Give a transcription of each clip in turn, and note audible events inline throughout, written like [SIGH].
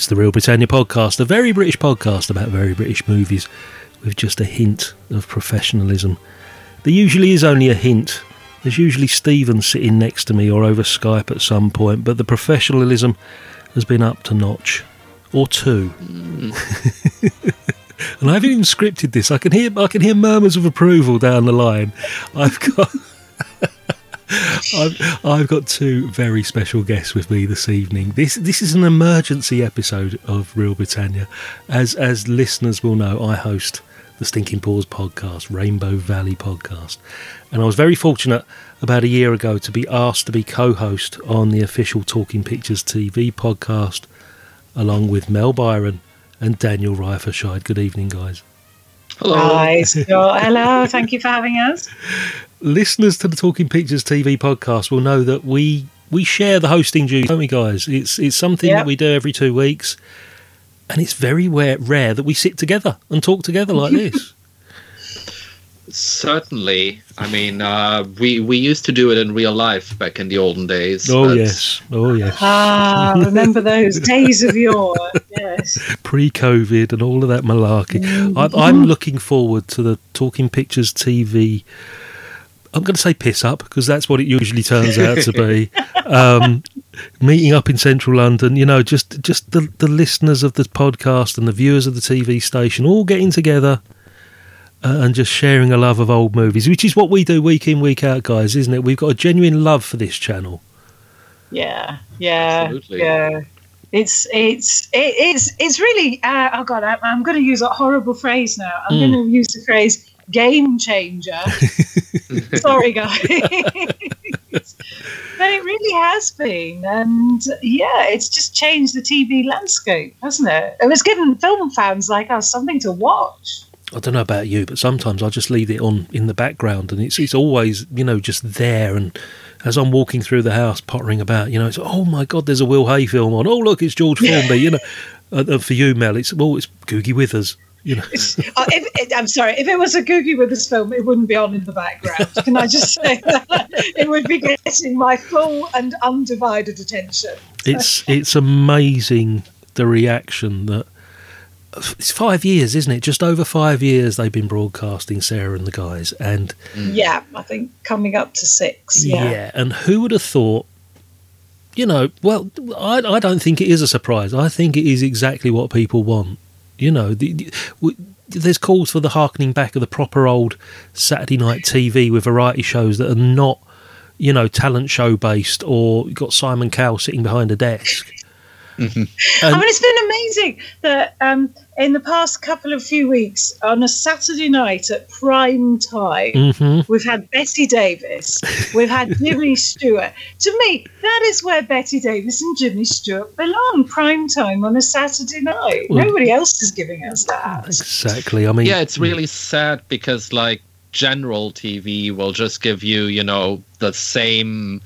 It's the Real Britannia podcast, a very British podcast about very British movies with just a hint of professionalism. There usually is only a hint. There's usually Stephen sitting next to me or over Skype at some point, but the professionalism has been up to notch or two. [LAUGHS] and I haven't even scripted this. I can hear I can hear murmurs of approval down the line. I've got I've, I've got two very special guests with me this evening. This this is an emergency episode of Real Britannia. As as listeners will know, I host the Stinking Paws podcast, Rainbow Valley podcast. And I was very fortunate about a year ago to be asked to be co host on the official Talking Pictures TV podcast, along with Mel Byron and Daniel Rifershide. Good evening, guys. Hi, Scott. Hello. Thank you for having us. [LAUGHS] Listeners to the Talking Pictures TV podcast will know that we we share the hosting duties, don't we, guys? It's it's something Yep. that we do every two weeks, and it's very rare, rare that we sit together and talk together like [LAUGHS] this. Certainly. I mean, uh, we we used to do it in real life back in the olden days. oh but yes, oh yes. Ah, remember those [LAUGHS] days of yore? Yes. pre-COVID and all of that malarkey. I, I'm looking forward to the Talking Pictures TV. I'm going to say piss up because that's what it usually turns out to be. [LAUGHS] Um, meeting up in central London, you know, just just the the listeners of the podcast and the viewers of the TV station all getting together. Uh, and just sharing a love of old movies, which is what we do week in, week out, guys, isn't it? We've got a genuine love for this channel. Yeah. Yeah. Absolutely. Yeah. It's it's it, it's it's really uh, oh god I, I'm going to use a horrible phrase now I'm Mm. going to use the phrase game changer [LAUGHS] sorry guys [LAUGHS] but it really has been and yeah it's just changed the TV landscape hasn't it it was given film fans like us something to watch I don't know about you, but sometimes I just leave it on in the background, and it's it's always you know just there. And as I'm walking through the house, pottering about, you know, it's oh my god, there's a Will Hay film on. Oh look, it's George Formby. you know, [LAUGHS] uh, for you, Mel, it's well, it's Googie Withers. You know, Uh, if, it, I'm sorry, if it was a Googie Withers film, it wouldn't be on in the background. Can I just say [LAUGHS] that? It would be getting my full and undivided attention. it's it's amazing the reaction that it's five years, isn't it? Just over five years they've been broadcasting Sarah and the guys, and Yeah, I think coming up to six. Yeah. Yeah. and who would have thought? You know, well, I, I don't think it is a surprise. I think it is exactly what people want. You know, the, the, w- there's calls for the harkening back of the proper old Saturday night TV with variety shows that are not, you know, talent show based or you've got Simon Cowell sitting behind a desk. I mean, it's been amazing that um, in the past couple of few weeks, on a Saturday night at prime time, hmm we've had Bette Davis, we've had Jimmy [LAUGHS] Stewart. To me, that is where Bette Davis and Jimmy Stewart belong. Prime time on a Saturday night. Well- Nobody else is giving us that. Exactly. I mean, yeah, it's really sad because like general TV will just give you, you know, the same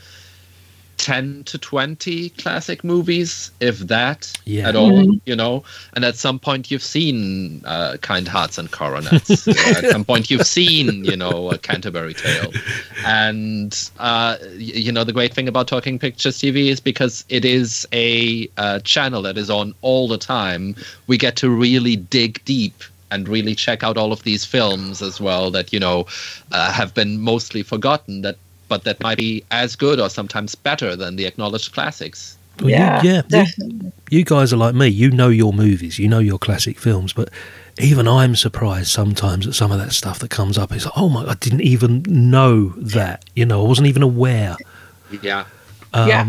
10 to 20 classic movies, if that Yeah. at all, you know. And at some point, you've seen uh, Kind Hearts and Coronets. at some point, you've seen, you know, a Canterbury Tale. And, uh, y- you know, the great thing about Talking Pictures TV is because it is a uh, channel that is on all the time, we get to really dig deep and really check out all of these films as well that you know uh, have been mostly forgotten that but that might be as good or sometimes better than the acknowledged classics well, you- yeah, yeah, you- you guys are like me. You know your movies, you know your classic films, but even I'm surprised sometimes at some of that stuff that comes up. It's like, oh my, I didn't even know that. You know, I wasn't even aware. yeah Um, Yeah.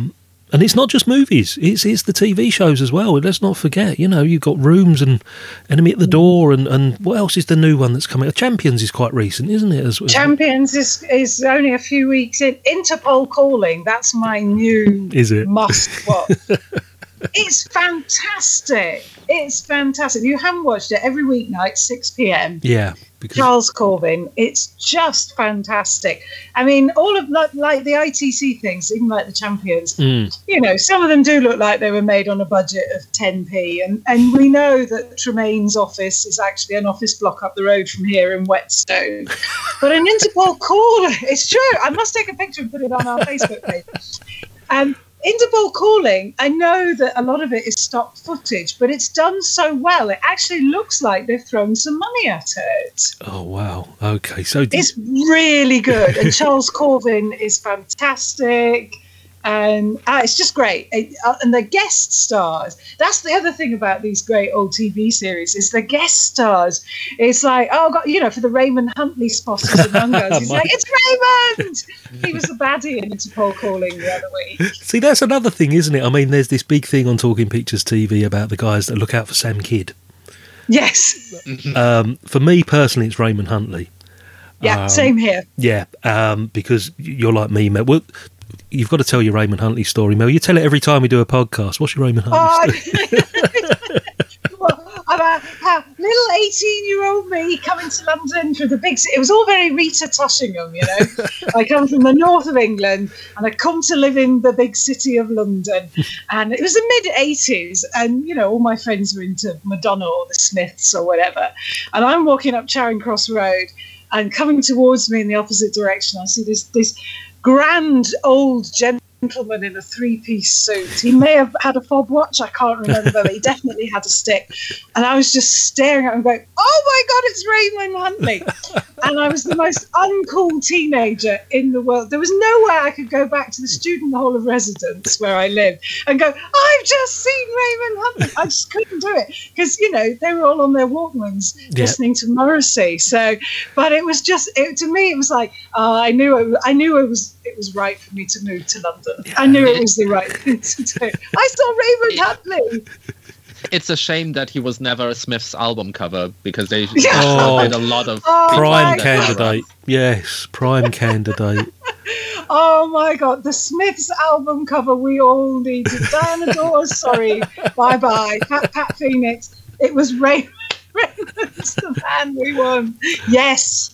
And it's not just movies; it's it's the TV shows as well. Let's not forget, you know, you've got Rooms and Enemy at the mm. Door, and, and what else is the new one that's coming? Champions is quite recent, isn't it? As, as Champions is, is only a few weeks in. Interpol Calling, that's my new Is it? must watch. [LAUGHS] it's fantastic. It's fantastic. If you haven't watched it every weeknight, 6 p.m. yeah, because Charles Korvin. It's just fantastic. I mean, all of like, like the ITC things, even like the champions, Mm. you know, some of them do look like they were made on a budget of 10p. And, and we know that Tremayne's office is actually an office block up the road from here in Whetstone. [LAUGHS] But an Interpol call, it's true. I must take a picture and put it on our Facebook page. Um, Interpol calling, I know that a lot of it is stock footage, but it's done so well. It actually looks like they've thrown some money at it. oh wow, okay, so It's really good, and [LAUGHS] Charles Korvin is fantastic, and uh, it's just great. It- uh, and the guest stars. That's the other thing about these great old TV series is the guest stars. It's like, oh god, you know, for the Raymond Huntley spotters [LAUGHS] among us, he's like, it's Raymond. He was the baddie in Interpol calling the other week. See, that's another thing, isn't it? I mean, there's this big thing on Talking Pictures TV about the guys that look out for Sam Kydd. Yes, [LAUGHS] Um, for me personally, it's Raymond Huntley. yeah, Um, same here. Yeah, um, because you're like me, Mel. Well, you've got to tell your Raymond Huntley story, Mel. You tell it every time we do a podcast. What's your Raymond Huntley oh, story? Oh, [LAUGHS] well, I'm a, a little 18 year old me coming to London for the big city. It was all very Rita Tushingham, you know. [LAUGHS] I come from the north of England and I come to live in the big city of London. And it was the mid 80s. And, you know, all my friends were into Madonna or the Smiths or whatever. And I'm walking up Charing Cross Road and coming towards me in the opposite direction, I see this, this grand old gentleman in a three-piece suit. He may have had a fob watch, I can't remember, but he definitely had a stick. And I was just staring at him, going, "Oh my God, it's Raymond Huntley!" and I was the most uncool teenager in the world. There was no way I could go back to the student hall of residence where I live and go, "I've just seen Raymond Huntley." I just couldn't do it because you know they were all on their Walkmans Yeah. listening to Morrissey. So, but it was just it, to me, it was like uh, I knew it, I knew it was it was right for me to move to London. I knew it was the right thing to do. I saw Raymond [LAUGHS] Huntley. It's a shame that he was never a Smiths album cover because they Yeah. Oh. did a lot of Oh, Prime in that candidate. Yes, prime candidate. [LAUGHS] Oh my God, the Smiths album cover we all needed. Diana Dors, sorry, bye bye. Pat, Pat Phoenix. It was Ray. Raymond's the man we won. Yes.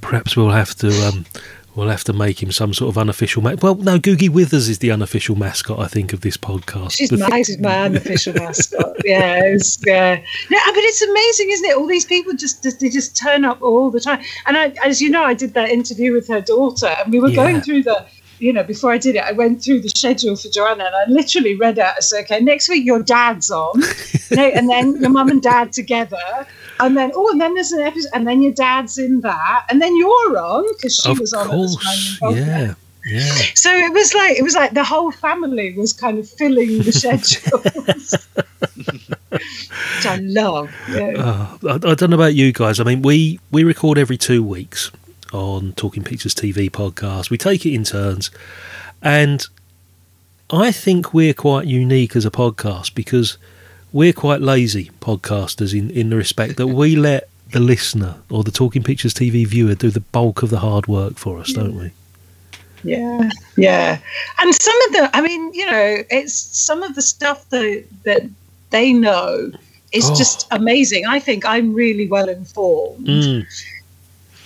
Perhaps we'll have to um, we'll have to make him some sort of unofficial. Ma- well, no, Googie Withers is the unofficial mascot, I think, of this podcast. She's The- my, my unofficial mascot. Yeah, yeah, yeah. But it's amazing, isn't it? All these people just they just turn up all the time. And I, as you know, I did that interview with her daughter, and we were Yeah. going through the. You know, before I did it, I went through the schedule for Joanna, and I literally read out. I said, "Okay, next week your dad's on, [LAUGHS] and then your mum and dad together, and then oh, and then there's an episode, and then your dad's in that, and then you're on because she of was on course, at the time. yeah, yeah. So it was like it was like the whole family was kind of filling the [LAUGHS] schedules, which I love. Yeah. Uh, I, I don't know about you guys. I mean, we we record every two weeks on Talking Pictures TV podcast. We take it in turns, and I think we're quite unique as a podcast because we're quite lazy podcasters in in the respect that we [LAUGHS] let the listener or the Talking Pictures TV viewer do the bulk of the hard work for us, don't we? yeah, yeah, and some of the, I mean, you know, it's some of the stuff that that they know is Oh. just amazing. I think I'm really well informed. Mm.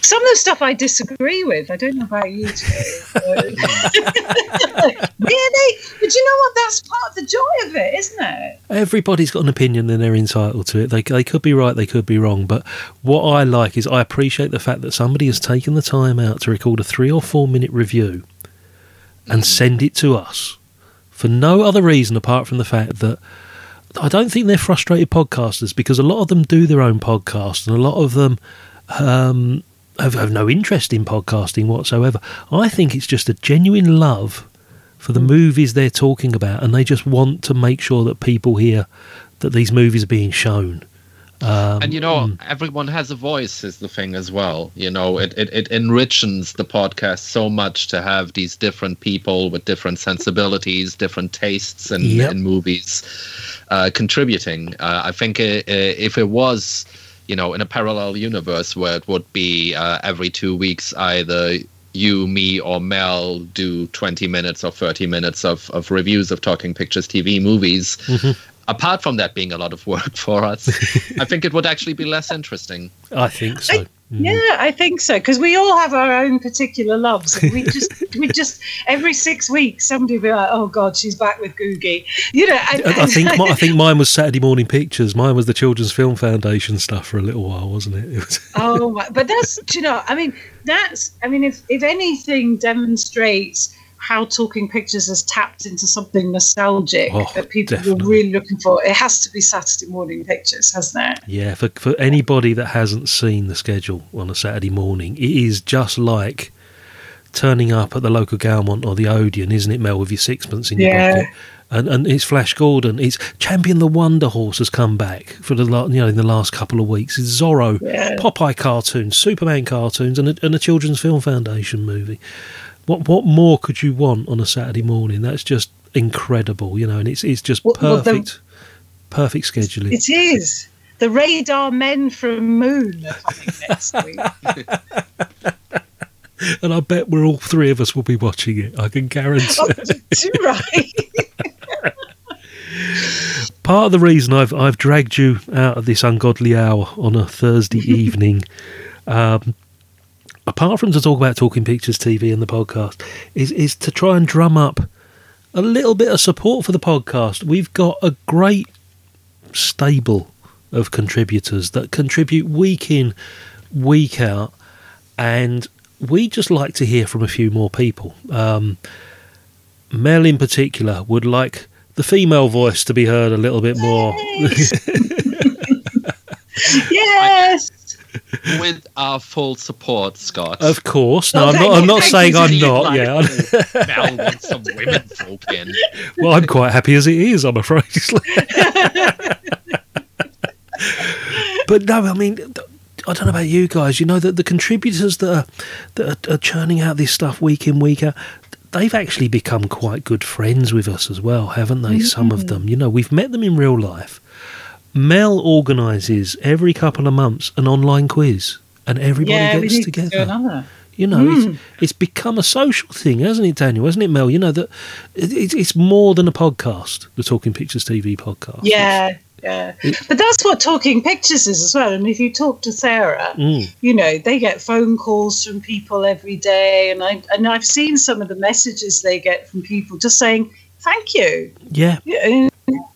Some of the stuff I disagree with. I don't know about you two. but- [LAUGHS] really? But you know what? That's part of the joy of it, isn't it? Everybody's got an opinion and they're entitled to it. They, they could be right, they could be wrong. But what I like is I appreciate the fact that somebody has taken the time out to record a three or four minute review and send it to us for no other reason apart from the fact that I don't think they're frustrated podcasters because a lot of them do their own podcast and a lot of them um, have, have no interest in podcasting whatsoever. I think it's just a genuine love for the movies they're talking about, and they just want to make sure that people hear that these movies are being shown. Um, and you know everyone has a voice is the thing as well you know it, it, it enriches the podcast so much to have these different people with different sensibilities different tastes in, Yep. in movies uh, contributing uh, i think uh, if it was you know in a parallel universe where it would be uh, every two weeks either you me or mel do 20 minutes or 30 minutes of, of reviews of talking pictures tv movies apart from that being a lot of work [LAUGHS] for us, I think it would actually be less interesting. I think so. Mm. Yeah, I think so because we all have our own particular loves. And we just, [LAUGHS] we just every six weeks somebody will be like, "Oh God, she's back with Googie," you know. And, I, I think [LAUGHS] mi- I think mine was Saturday Morning Pictures. Mine was the Children's Film Foundation stuff for a little while, wasn't it? [LAUGHS] it was, oh, my, but that's you know. I mean, that's. I mean, if if anything demonstrates how Talking Pictures has tapped into something nostalgic Oh, that people definitely. were really looking for, it has to be Saturday Morning Pictures, hasn't it? yeah, for for anybody that hasn't seen the schedule on a Saturday morning, it is just like turning up at the local Gaumont or the Odeon, isn't it, Mel, with your sixpence in your pocket? And and it's Flash Gordon. It's Champion the Wonder Horse has come back for the you know in the last couple of weeks. It's Zorro, Yeah. Popeye cartoons, Superman cartoons, and a, and a Children's Film Foundation movie. What what more could you want on a Saturday morning? That's just incredible, you know, and it's it's just Well- well, the- perfect, perfect scheduling. It is. The radar men from Moon are coming next week. [LAUGHS] and I bet we're all three of us will be watching it. I can guarantee. oh, right. [LAUGHS] Part of the reason I've I've dragged you out of this ungodly hour on a Thursday [LAUGHS] evening, um, apart from to talk about Talking Pictures TV and the podcast, is is to try and drum up a little bit of support for the podcast. We've got a great stable of contributors that contribute week in, week out, and we just like to hear from a few more people. Um, Mel, in particular, would like the female voice to be heard a little bit more. yes. [LAUGHS] With our full support, Scott. of course, no, I'm thank not. I'm not saying. I'm not. Like, Yeah, [LAUGHS] Mel wants some women folk in. well, I'm quite happy as it is. I'm afraid. but no, I mean, I don't know about you guys. You know that the contributors that are that are, are churning out this stuff week in week out, they've actually become quite good friends with us as well, haven't they? Some of them. You know, we've met them in real life. Mel organises every couple of months an online quiz, and everybody yeah, gets together. to. You know, it's, it's become a social thing, hasn't it, Daniel? Hasn't it, Mel? You know that it, it's it's more than a podcast, the Talking Pictures TV podcast. Yeah, yeah. But that's what Talking Pictures is as well. And if you talk to Sarah, Mm. you know, they get phone calls from people every day. And, I, and I've seen some of the messages they get from people just saying, thank you. Yeah, Yeah,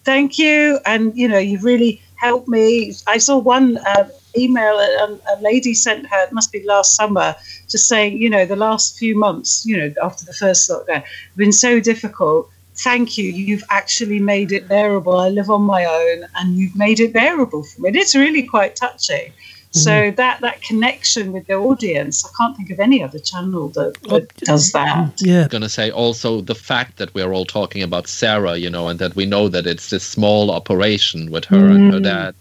thank you. And you know you've really helped me. I saw one uh, email a, a lady sent her it must be last summer just saying you know the last few months you know after the first lockdown have been so difficult. Thank you. You've actually made it bearable. I live on my own and you've made it bearable for me. And it's really quite touching so mm-hmm. that that connection with the audience i can't think of any other channel that, that does that mm-hmm. yeah, gonna say also the fact that we're all talking about Sarah, you know, and that we know that it's this small operation with her and her mm. dad.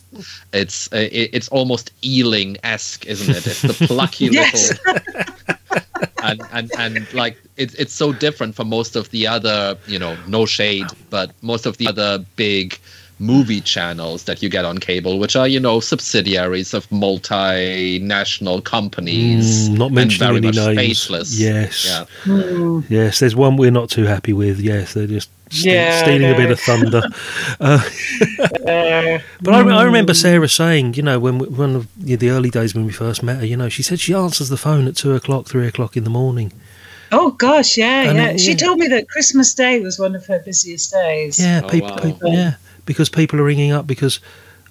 It's uh, it's almost Ealing esque, isn't it? It's the [LAUGHS] plucky Yes. little [LAUGHS] and and and like it's it's so different from most of the other, you know, no shade, but most of the other big movie channels that you get on cable, which are you know subsidiaries of multinational companies, Mm, not and mentioning very any much names. faceless. Yes. Yeah. Hmm. yes. There's one we're not too happy with. Yes, they're just ste- Yeah, I stealing a bit of thunder. [LAUGHS] Uh, [LAUGHS] But I, I remember Sarah saying, you know, when we- when of the the early days when we first met her, you know, she said she answers the phone at two o'clock, three o'clock in the morning. Oh gosh, yeah, And, yeah. She yeah. told me that Christmas Day was one of her busiest days. Yeah, Oh, people, wow. people, yeah, because people are ringing up because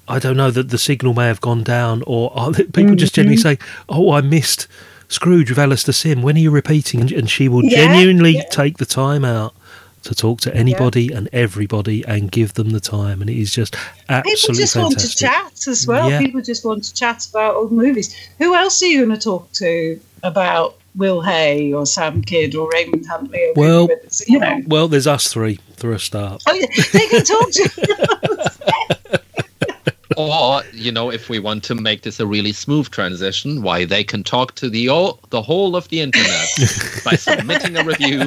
I don't know that the signal may have gone down, or [LAUGHS] people just generally Mm-hmm. say, "Oh, I missed Scrooge with Alastair Sim. When are you repeating?" And, she will Yeah, genuinely yeah. take the time out to talk to anybody and everybody and give them the time, and it is just absolutely People just want to chat as well. Yeah. People just want to chat about old movies. Who else are you going to talk to about Will Hay or Sam Kydd or Raymond Huntley? Or Well- Vicky you know. Well, there's us three for a start. Oh, yeah, they can talk to. [LAUGHS] Or, you know, if we want to make this a really smooth transition, why they can talk to the all, the whole of the internet [LAUGHS] by submitting a review.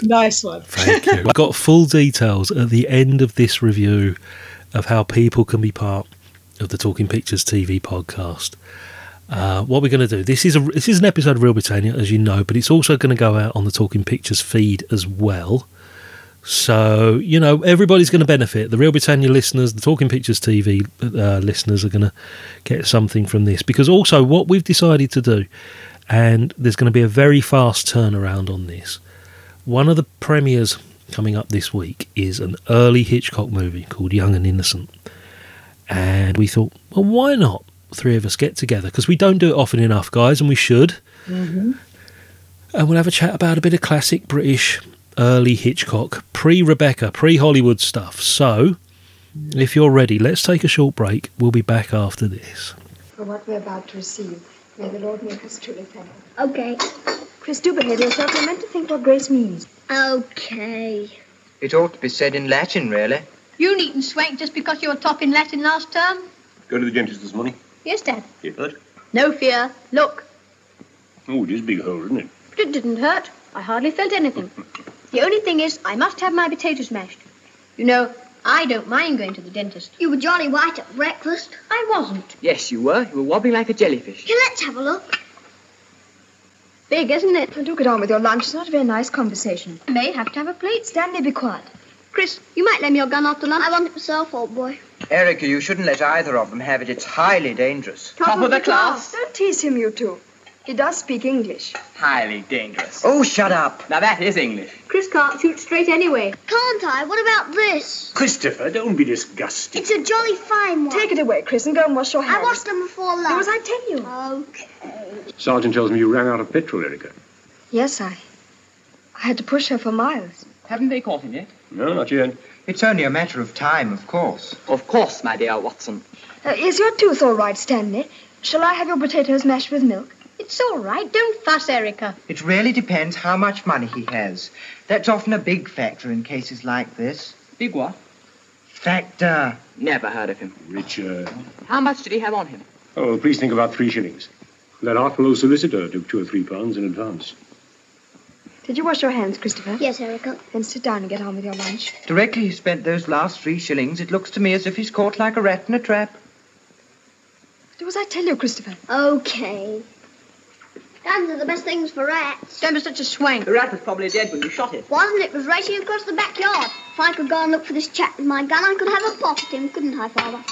[LAUGHS] nice one. Thank you. I've got full details at the end of this review of how people can be part of the Talking Pictures TV podcast. Uh, what we're going to do this is a this is an episode of Real Britannia, as you know, but it's also going to go out on the Talking Pictures feed as well. So you know everybody's going to benefit. The Real Britannia listeners, the Talking Pictures TV uh, listeners, are going to get something from this because also what we've decided to do, and there's going to be a very fast turnaround on this. One of the premieres coming up this week is an early Hitchcock movie called Young and Innocent, and we thought, well, why not? Three of us get together because we don't do it often enough, guys, and we should. Mm-hmm. And we'll have a chat about a bit of classic British early Hitchcock, pre Rebecca, pre Hollywood stuff. So, mm. if you're ready, let's take a short break. We'll be back after this. for what we're about to receive. May the Lord make us truly thankful. Okay. Chris, do behave yourself. You're meant to think what grace means. Okay. It ought to be said in Latin, really. You needn't swank just because you were top in Latin last term. Go to the dentist this morning. Yes, Dad. It hurt? No fear. Look. Oh, it is a big hole, isn't it? But it didn't hurt. I hardly felt anything. [LAUGHS] the only thing is, I must have my potatoes mashed. You know, I don't mind going to the dentist. You were jolly white at breakfast. I wasn't. Yes, you were. You were wobbling like a jellyfish. Here, let's have a look. Big, isn't it? Now, do get on with your lunch. It's not a very nice conversation. I may have to have a plate. Stanley, be quiet. Chris, you might lend me your gun after lunch. I want it myself, old boy. Erica, you shouldn't let either of them have it. It's highly dangerous. Top of the class. Don't tease him, you two. He does speak English. Highly dangerous. Oh, shut up. Now that is English. Chris can't shoot straight anyway. Can't I? What about this? Christopher, don't be disgusted. It's a jolly fine one. Take it away, Chris, and go and wash your hands. I washed them before lunch. Do as I tell you. Okay. Sergeant tells me you ran out of petrol, Erica. Yes, I. I had to push her for miles. Haven't they caught him yet? No, not yet. It's only a matter of time, of course. Of course, my dear Watson. Uh, is your tooth all right, Stanley? Shall I have your potatoes mashed with milk? It's all right. Don't fuss, Erica. It really depends how much money he has. That's often a big factor in cases like this. Big what? Factor. Never heard of him. Richard. How much did he have on him? Oh, please think about three shillings. That artful old solicitor took two or three pounds in advance. Did you wash your hands, Christopher? Yes, Erica. Then sit down and get on with your lunch. Directly he spent those last three shillings, it looks to me as if he's caught like a rat in a trap. Do as I tell you, Christopher. Okay. Guns are the best things for rats. Don't be such a swank. The rat was probably dead when you shot it. Wasn't it? Was racing across the backyard. If I could go and look for this chap with my gun, I could have a pop at him, couldn't I, Father?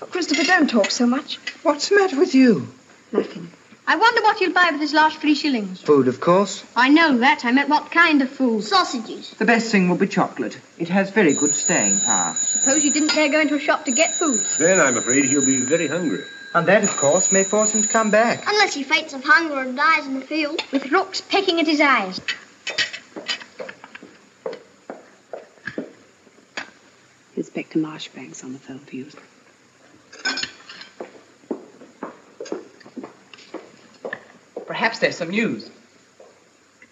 Oh, Christopher, don't talk so much. What's the matter with you? Nothing. I wonder what he'll buy with his last three shillings. Food, of course. I know that. I meant what kind of food. Sausages. The best thing will be chocolate. It has very good staying power. Suppose you didn't dare go into a shop to get food. Then I'm afraid he'll be very hungry. And that, of course, may force him to come back. Unless he faints of hunger and dies in the field. With rooks pecking at his eyes. Inspector Marshbanks on the phone for you. Perhaps there's some news.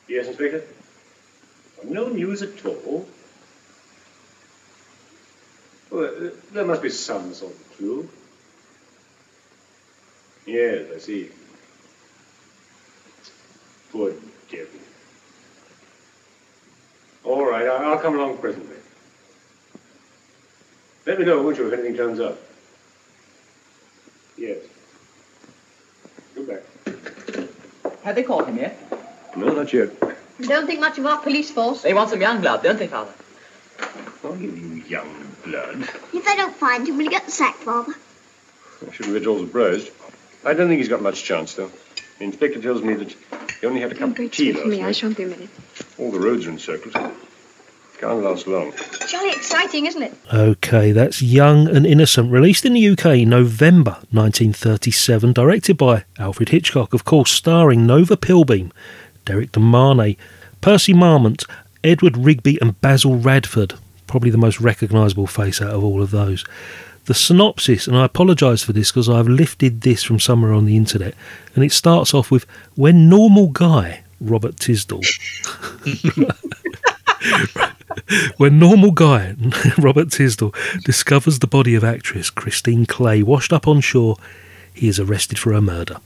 Yes, Inspector? No news at all? Well, there must be some sort of clue. Yes, I see. Poor devil. All right, I'll come along presently. Let me know, won't you, if anything turns up? Yes. Goodbye. Have they caught him yet? No, not yet. You don't think much of our police force. They want some young blood, don't they, Father? Oh, you young blood. If they don't find him, will he get the sack, Father? I shouldn't get all surprised. I don't think he's got much chance, though. The inspector tells me that he only had a cup of Great tea last me. I shan't be a minute. All the roads are encircled. Can't last long. Jolly exciting, isn't it? Okay, that's Young and Innocent, released in the UK November 1937, directed by Alfred Hitchcock, of course, starring Nova Pilbeam, Derrick De Marney, Percy Marmont, Edward Rigby, and Basil Radford. Probably the most recognisable face out of all of those. The synopsis, and I apologise for this because I've lifted this from somewhere on the internet, and it starts off with When normal guy, Robert Tisdall, [LAUGHS] [LAUGHS] [LAUGHS] when normal guy [LAUGHS] Robert Tisdall discovers the body of actress Christine Clay washed up on shore, he is arrested for her murder.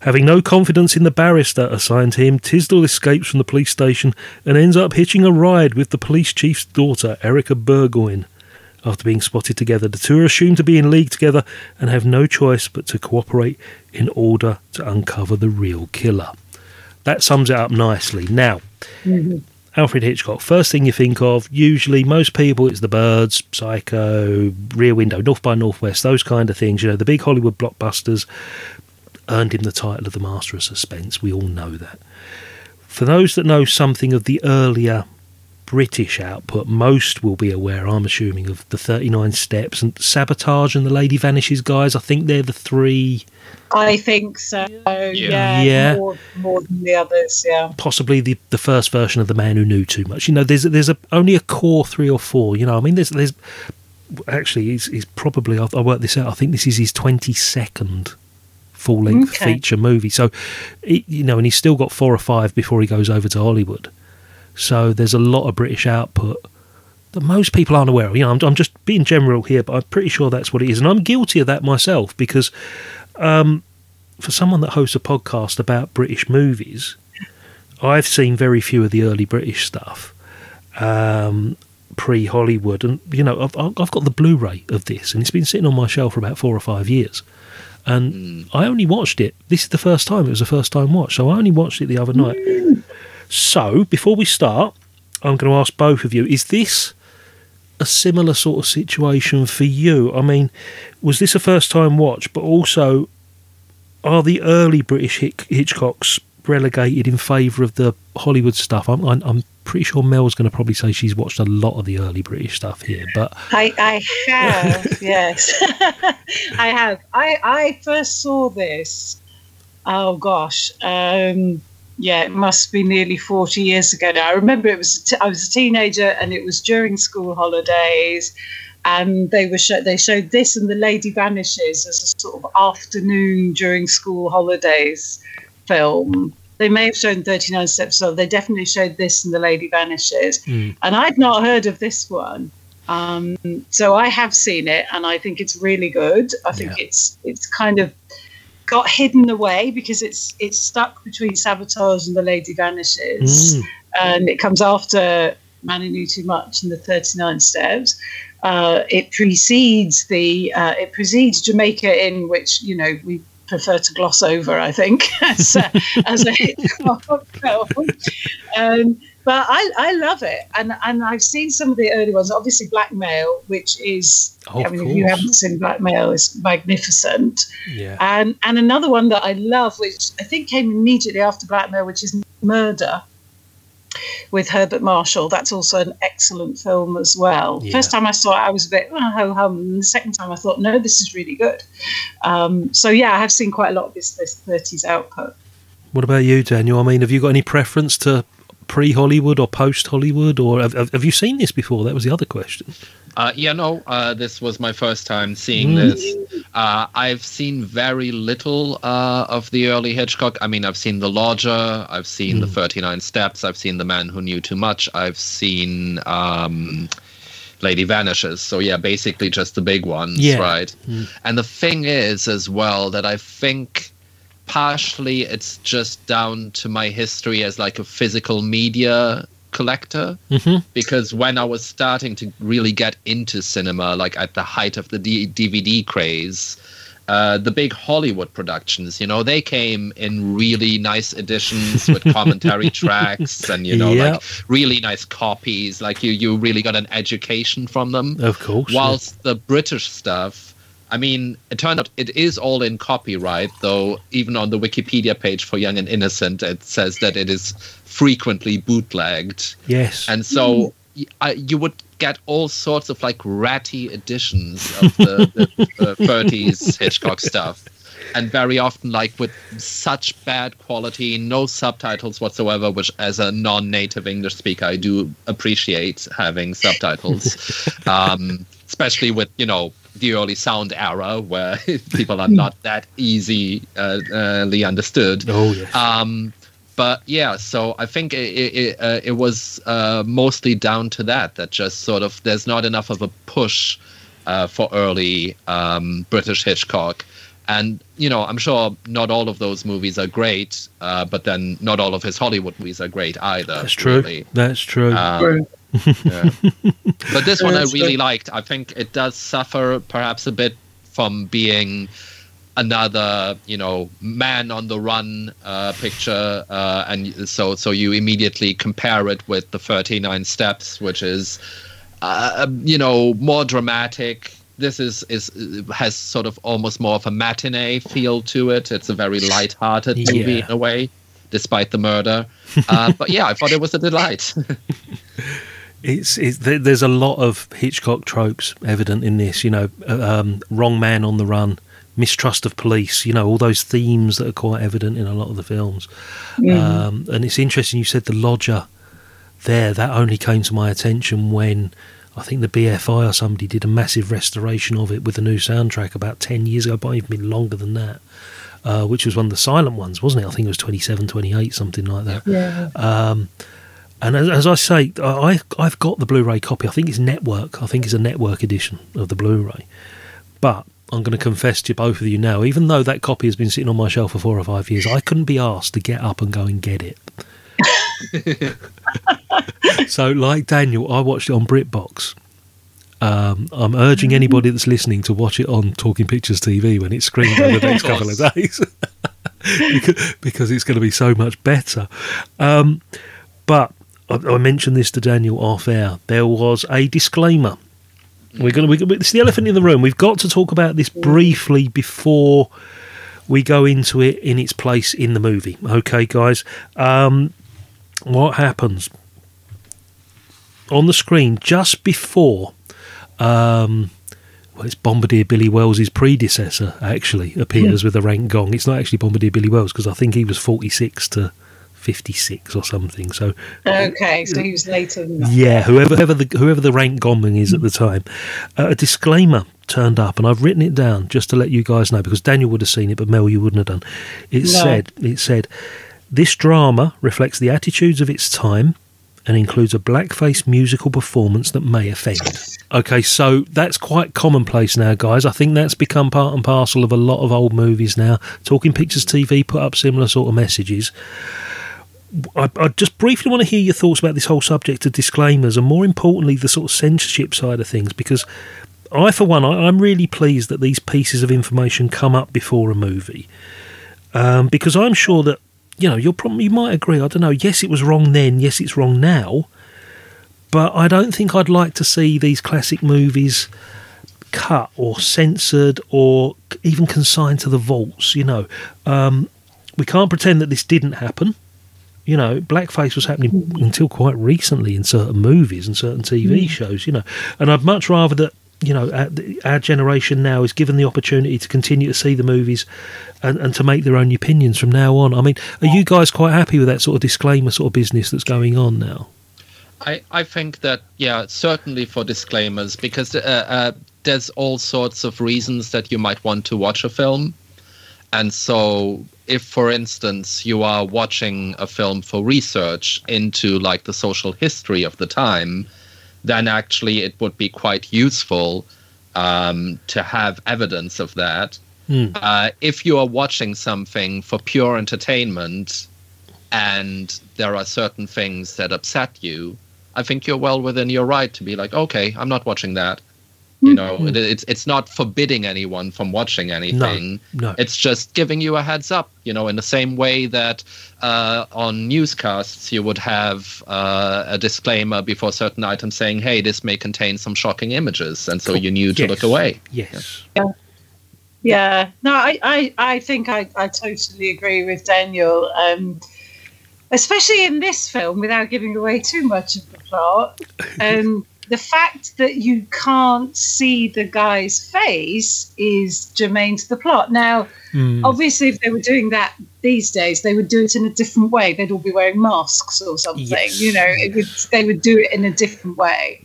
Having no confidence in the barrister assigned to him, Tisdall escapes from the police station and ends up hitching a ride with the police chief's daughter, Erica Burgoyne. After being spotted together, the two are assumed to be in league together and have no choice but to cooperate in order to uncover the real killer. That sums it up nicely. Now, mm-hmm. Alfred Hitchcock, first thing you think of, usually most people, it's The Birds, Psycho, Rear Window, North by Northwest, those kind of things. You know, the big Hollywood blockbusters earned him the title of the Master of Suspense. We all know that. For those that know something of the earlier British output, most will be aware, I'm assuming, of the 39 Steps and Sabotage and The Lady Vanishes guys. I think they're the three, I think so. Yeah, Yeah. More, more than the others. Yeah. possibly the, the first version of The Man Who Knew Too Much. You know, there's there's a, only a core three or four. You know, I mean, there's there's actually he's, he's probably I I worked this out. I think this is his 22nd full length Okay. feature movie. So, he, you know, and he's still got four or five before he goes over to Hollywood. So there's a lot of British output that most people aren't aware of. You know, I'm, I'm just being general here, but I'm pretty sure that's what it is, and I'm guilty of that myself because um, for someone that hosts a podcast about British movies, I've seen very few of the early British stuff. Um, pre Hollywood, and you know, I've, I've got the Blu ray of this, and it's been sitting on my shelf for about four or five years. And I only watched it. This is the first time. It was the first time watch, so I only watched it the other night. So before we start, I'm going to ask both of you: Is this a similar sort of situation for you? I mean, was this a first time watch, but also are the early British Hitch- Hitchcocks relegated in favour of the Hollywood stuff? I'm, I'm, I'm pretty sure Mel's going to probably say she's watched a lot of the early British stuff here, but I, I have, [LAUGHS] yes. [LAUGHS] I have. I, I first saw this, oh gosh, um, yeah, it must be nearly 40 years ago now. I remember it was, t- I was a teenager and it was during school holidays. And they were show- they showed this and The Lady Vanishes as a sort of afternoon during school holidays film. They may have shown 39 Steps, so they definitely showed this and The Lady Vanishes. And I'd not heard of this one. Um, so I have seen it, and I think it's really good. I think it's it's kind of got hidden away because it's it's stuck between Sabotage and The Lady Vanishes, Mm. and it comes after Man Who Knew Too Much and the 39 Steps. Uh, it precedes the uh, it precedes Jamaica Inn which you know we prefer to gloss over. I think [LAUGHS] as a, as a Hitchcock film. Um, but I, I love it, and and I've seen some of the early ones. Obviously, Blackmail, which is Oh, I mean, if you haven't seen Blackmail, is magnificent. yeah. And and another one that I love, which I think came immediately after Blackmail, which is Murder with Herbert Marshall. That's also an excellent film as well. Yeah. First time I saw it, I was a bit oh, ho hum. And the second time, I thought, no, this is really good. Um, so yeah, I have seen quite a lot of this this 30s output. What about you, Daniel? I mean, have you got any preference to pre Hollywood or post Hollywood, or have, have you seen this before? That was the other question. Uh, yeah, no, uh, this was my first time seeing Mm. this. Uh, I've seen very little uh, of the early Hitchcock. I mean, I've seen The Lodger, I've seen The 39 Steps, I've seen The Man Who Knew Too Much, I've seen um, Lady Vanishes. So, yeah, basically just the big ones, Yeah. right? Mm. And the thing is, as well, that I think partially it's just down to my history as like a physical media collector Mm-hmm. because when I was starting to really get into cinema, like at the height of the D- DVD craze, uh, the big Hollywood productions, you know, they came in really nice editions with [LAUGHS] commentary tracks and you know, Yeah. like really nice copies. Like you, you really got an education from them. Of course. yeah. Whilst the British stuff, I mean, it turned out it is all in copyright, though. Even on the Wikipedia page for Young and Innocent, it says that it is frequently bootlegged. Yes. And so y I you would get all sorts of like ratty editions of the, the, the [LAUGHS] 30s Hitchcock stuff. And very often, like with such bad quality, no subtitles whatsoever, which as a non native English speaker, I do appreciate having subtitles. [LAUGHS] um, especially with, you know, the early sound era where [LAUGHS] people are not that easily uh, understood. Oh, yes. Um, but yeah, so I think it it, uh, it was uh, mostly down to that. That just sort of there's not enough of a push uh, for early um, British Hitchcock. And you know, I'm sure not all of those movies are great, uh, but then not all of his Hollywood movies are great either. That's true. really. That's true. Um, yeah. But this one I really liked. I think it does suffer perhaps a bit from being another, you know, man on the run uh, picture, uh, and so so you immediately compare it with the Thirty Nine Steps, which is, uh, you know, more dramatic. This is is has sort of almost more of a matinee feel to it. It's a very light-hearted movie Yeah. in a way, despite the murder. Uh, but yeah, I thought it was a delight. [LAUGHS] It's, it's there's a lot of Hitchcock tropes evident in this. You know, uh, um, wrong man on the run, mistrust of police. You know, all those themes that are quite evident in a lot of the films. Mm. Um, and it's interesting you said the lodger there. That only came to my attention when I think the BFI or somebody did a massive restoration of it with a new soundtrack about ten years ago. Might even been longer than that. Uh, which was one of the silent ones, wasn't it? I think it was 27, 28, something like that. Yeah. Um, and as, as I say, I I've got the Blu-ray copy. I think it's network. I think it's a network edition of the Blu-ray. But I'm going to confess to both of you now, even though that copy has been sitting on my shelf for four or five years, I couldn't be asked to get up and go and get it. [LAUGHS] so, like Daniel, I watched it on BritBox. Um, I'm urging anybody that's listening to watch it on Talking Pictures TV when it's screened over the next couple of days, [LAUGHS] because, because it's going to be so much better. Um, but I, I mentioned this to Daniel off air. There was a disclaimer. We're going to. We, it's the elephant in the room. We've got to talk about this briefly before we go into it in its place in the movie. Okay, guys. Um, what happens on the screen just before? Um, well, it's Bombardier Billy Wells' predecessor actually appears with a rank gong. It's not actually Bombardier Billy Wells because I think he was forty six to fifty six or something. So Okay, so he was later than that. yeah, whoever, whoever the whoever the rank gongman is at the time, uh, a disclaimer turned up, and I've written it down just to let you guys know because Daniel would have seen it, but Mel, you wouldn't have done. It No. said it said this drama reflects the attitudes of its time and includes a blackface musical performance that may offend. Okay, so that's quite commonplace now, guys. I think that's become part and parcel of a lot of old movies now. Talking Pictures TV put up similar sort of messages. I, I just briefly want to hear your thoughts about this whole subject of disclaimers and more importantly the sort of censorship side of things because I for one I, I'm really pleased that these pieces of information come up before a movie um, because I'm sure that you know you'll probably you might agree I don't know yes it was wrong then yes it's wrong now but I don't think I'd like to see these classic movies cut or censored or even consigned to the vaults you know. Um, we can't pretend that this didn't happen you know, blackface was happening until quite recently in certain movies and certain TV Mm. shows, you know. And I'd much rather that, you know, our, our generation now is given the opportunity to continue to see the movies and, and to make their own opinions from now on. I mean, are you guys quite happy with that sort of disclaimer sort of business that's going on now? I, I think that yeah certainly for disclaimers because uh, uh, there's all sorts of reasons that you might want to watch a film and so if for instance you are watching a film for research into like the social history of the time then actually it would be quite useful um, to have evidence of that uh, if you are watching something for pure entertainment and there are certain things that upset you, I think you're well within your right to be like, okay, I'm not watching that. You know, Mhm. it's it's not forbidding anyone from watching anything. no. no. It's just giving you a heads up. You know, in the same way that uh, on newscasts you would have uh, a disclaimer before certain items saying, "Hey, this may contain some shocking images," and so you knew to Yes. look away. Yes. Yeah, no, I, I, I think I, I totally agree with Daniel. Um, especially in this film, without giving away too much of the plot, [LAUGHS] um, the fact that you can't see the guy's face is germane to the plot. Now, Hmm. obviously, if they were doing that these days, they would do it in a different way. They'd all be wearing masks or something. Yes. You know, it would they would do it in a different way.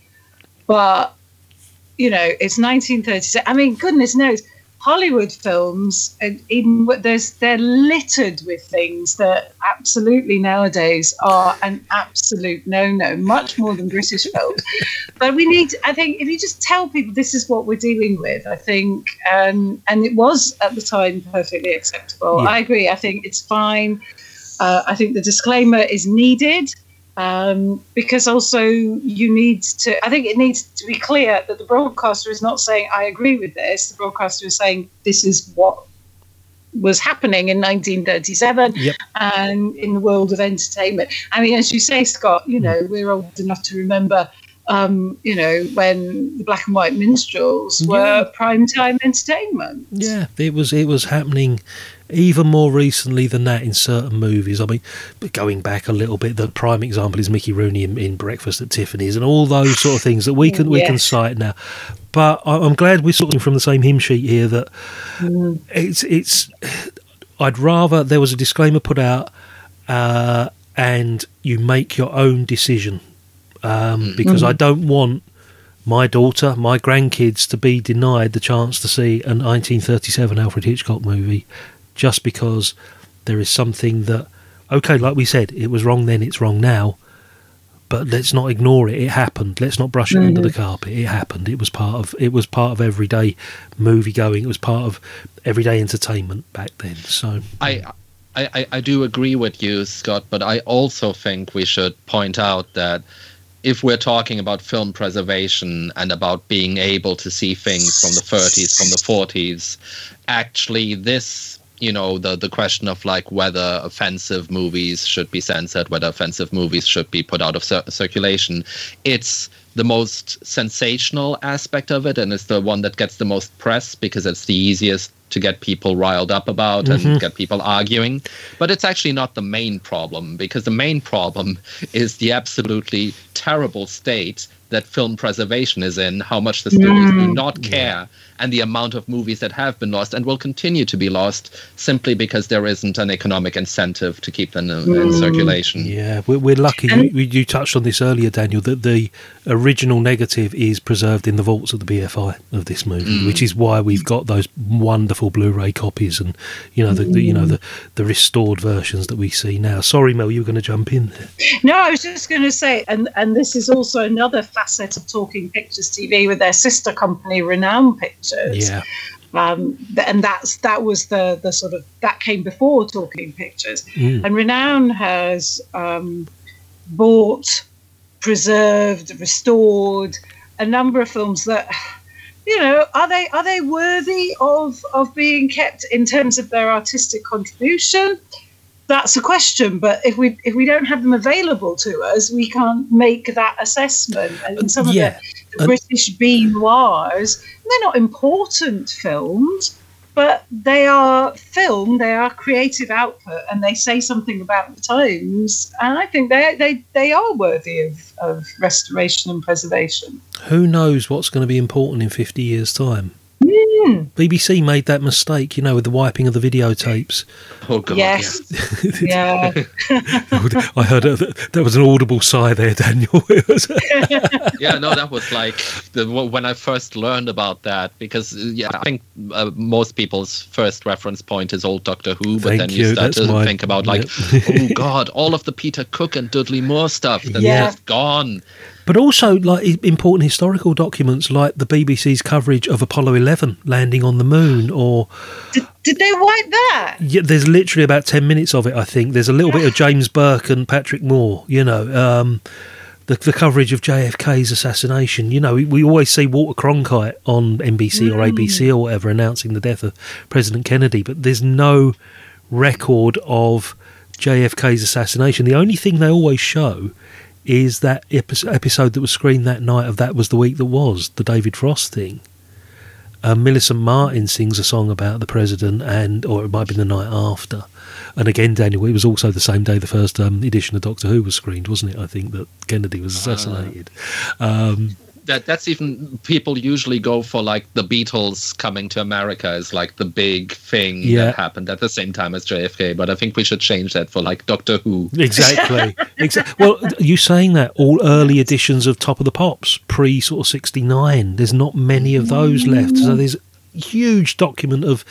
But you know, it's 1936. I mean, goodness knows, Hollywood films, and even there's they're littered with things that absolutely nowadays are an absolute no-no, much more than British films. [LAUGHS] but we need, I think, if you just tell people this is what we're dealing with, I think, um, and it was at the time perfectly acceptable. Yeah. I agree. I think it's fine. Uh, I think the disclaimer is needed um, because also you need to. I think it needs to be clear that the broadcaster is not saying I agree with this. The broadcaster is saying this is what was happening in 1937 Yep. and in the world of entertainment. I mean, as you say, Scott, you know, we're old enough to remember. Um, you know, when the black and white minstrels were prime time entertainment. Yeah, it was it was happening even more recently than that in certain movies. I mean, but going back a little bit, the prime example is Mickey Rooney in, in Breakfast at Tiffany's and all those sort of things that we can we can cite now. But I- I'm glad we're sorting from the same hymn sheet here that it's it's. I'd rather there was a disclaimer put out, uh, and you make your own decision, um, mm. because I mm. don't want my daughter, my grandkids to be denied the chance to see a 1937 Alfred Hitchcock movie just because there is something that, okay, like we said, it was wrong then, it's wrong now, but let's not ignore it. It happened. Let's not brush it mm, under the carpet. It happened. It was part of it was part of everyday movie going. It was part of everyday entertainment back then. So I, I, I- I do agree with you, Scott, but I also think we should point out that if we're talking about film preservation and about being able to see things from the 30s, from the 40s, actually, this, you know, the, the question of like whether offensive movies should be censored, whether offensive movies should be put out of cir- circulation, it's the most sensational aspect of it and it's the one that gets the most press because it's the easiest to get people riled up about Mhm. and get people arguing. But it's actually not the main problem because the main problem is the absolutely terrible state that film preservation is in, how much the studios do Mm. not care, and the amount of movies that have been lost and will continue to be lost simply because there isn't an economic incentive to keep them in, in Mm. circulation. Yeah, we're, we're lucky. You, you touched on this earlier, Daniel, that the original negative is preserved in the vaults of the BFI of this movie, Mm. which is why we've got those wonderful Blu-ray copies and you know the, the you know the, the restored versions that we see now. Sorry, Mel, you were going to jump in there. No, I was just going to say, and and this is also another facet of Talking Pictures TV with their sister company, Renown Pictures. Yeah. Um, and that's that was the the sort of that came before Talking Pictures, Mm. and Renown has um, bought, preserved, restored a number of films that you know are they are they worthy of of being kept in terms of their artistic contribution that's a question but if we if we don't have them available to us we can't make that assessment and some of Yeah. the, the british b noirs they're not important films but they are film they are creative output and they say something about the times. And i think they they, they are worthy of, of restoration and preservation. Who knows what's going to be important in 50 years' time? Hmm. BBC made that mistake, you know, with the wiping of the videotapes. Oh God! yes yeah [LAUGHS] I heard a, that was an audible sigh there, Daniel. [LAUGHS] [LAUGHS] Yeah, no, that was like the, when I first learned about that because yeah, I think uh, most people's first reference point is old Doctor Who, but Thank then you, you, start to mine. think about like, oh God, all of the Peter Cook and Dudley Moore stuff that's Yeah. just gone. But also, like important historical documents, like the BBC's coverage of Apollo 11 landing on the moon, or did they wipe that yeah, there's literally about 10 minutes of it. I think there's a little bit of James Burke and Patrick Moore. You know, um, the the coverage of JFK's assassination. You know, we, we always see Walter Cronkite on NBC or Mm. ABC or whatever announcing the death of President Kennedy, but there's no record of JFK's assassination. The only thing they always show is that episode that was screened that night of That Was the Week That Was, the David Frost thing. Uh, Millicent Martin sings a song about the president, and or it might be the night after. And again, Daniel, it was also the same day the first um, edition of Doctor Who was screened, wasn't it? I think that Kennedy was assassinated. Um, That that's even people usually go for like the Beatles coming to America is like the big thing Yeah. that happened at the same time as JFK. But I think we should change that for like Doctor Who. Exactly. [LAUGHS] exactly. well, you saying that all early editions of Top of the Pops, pre sort of '69, there's not many of those left. So mm. there's huge document of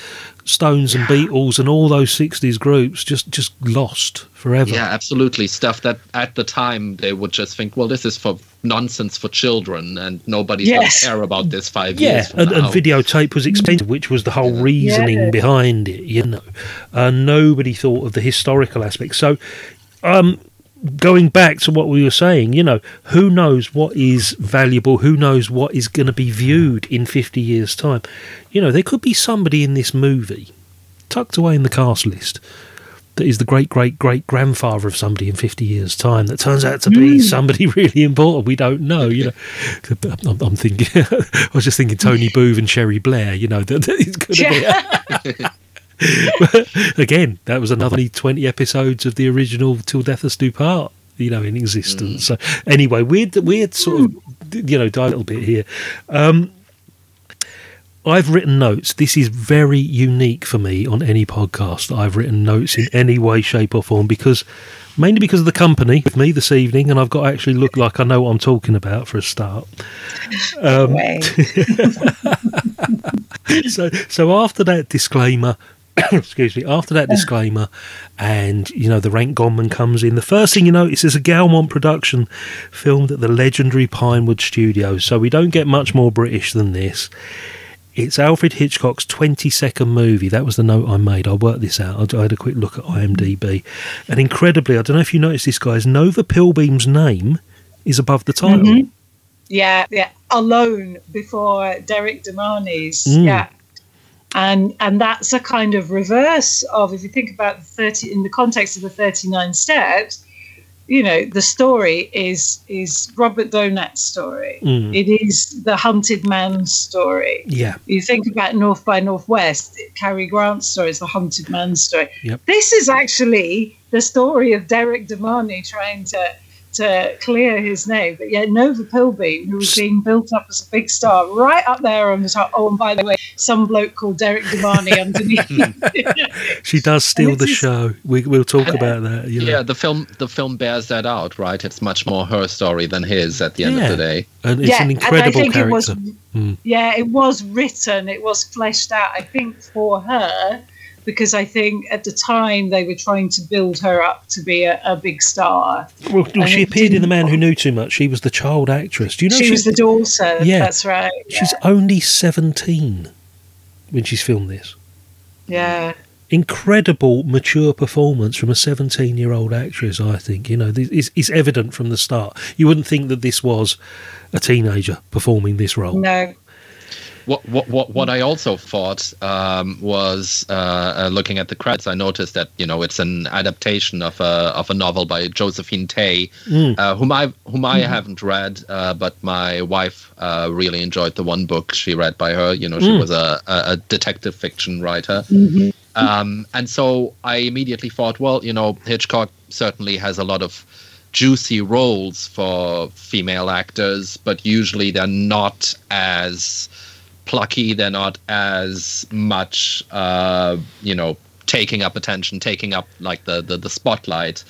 Stones and Beatles and all those '60s groups just just lost forever. Yeah, absolutely. Stuff that at the time they would just think, well, this is for nonsense for children, and nobody's Yes. going to care about this five Yeah, years. From and, and now. videotape was expensive, which was the whole reasoning Yeah. behind it. You know, uh, nobody thought of the historical aspect. So, um, going back to what we were saying, you know, who knows what is valuable? Who knows what is going to be viewed in fifty years' time? You know, there could be somebody in this movie tucked away in the cast list. That is the great great great grandfather of somebody in fifty years' time. That turns out to be hmm. somebody [LAUGHS] really important. We don't know, you know. I'm, I'm thinking. [LAUGHS] I was just thinking Tony [LAUGHS] Booth and Cherie Blair. You know that it's going to be. [LAUGHS] Again, that was another 20 episodes of the original Till Death Us Do Part, you know, in existence. So, anyway, weird, weird sort of, you know, dive a little bit here. Um, I've written notes. This is very unique for me on any podcast I've written notes in any way, shape, or form because mainly because of the company with me this evening, and I've got to actually look like I know what I'm talking about for a start. Um, [LAUGHS] so, so after that disclaimer, [COUGHS] excuse me, after that disclaimer, and you know the rank gongman comes in. The first thing you notice is a Gaumont production filmed at the legendary Pinewood Studios. So we don't get much more British than this. It's Alfred Hitchcock's 20 second movie. That was the note I made. I worked this out. I had a quick look at IMDb. And incredibly, I don't know if you noticed this, guys, Nova Pilbeam's name is above the title. Mhm. Yeah, yeah. Alone before Derrick De Marney's. Mm. Yeah. And and that's a kind of reverse of if you think about the thirty in the context of the thirty nine steps, you know, the story is is Robert Donat's story. Mm. It is the hunted man's story. Yeah. You think about North by Northwest, Cary Grant's story is the hunted man's story. Yep. This is actually the story of Derrick De Marney trying to to clear his name. But yeah, Nova Pilbeam, who was being built up as a big star, right up there on the top. Oh, and by the way, some bloke called Derrick De Marney underneath. [LAUGHS] She does steal the is- show. We, we'll talk about that. You know. Yeah, the film the film bears that out, right? It's much more her story than his at the end Yeah. of the day. And it's Yeah, an and I incredible think it character. was- Mm. yeah, it was written, it was fleshed out, I think, for her. Because I think at the time they were trying to build her up to be a, a big star. Well, well, she appeared in The Man Who Knew Too Much. She was the child actress. Do you know she was the daughter. Yeah. that's right. She's only 17 when she's filmed this. Yeah. Incredible mature performance from a 17 year old actress, I think. You know, this is, is evident from the start. You wouldn't think that this was a teenager performing this role. No. What what what, what I also thought um, was uh, uh, looking at the credits, I noticed that you know it's an adaptation of a of a novel by Josephine Tey, Mm. uh, whom I whom I Mhm. haven't read, uh, but my wife uh, really enjoyed the one book she read by her. You know, she Mm. was a, a, a detective fiction writer. Mm-hmm. Um, and so I immediately thought, well, you know, Hitchcock certainly has a lot of juicy roles for female actors, but usually they're not as plucky, they're not as much, uh, you know, taking up attention, taking up like the, the, the spotlight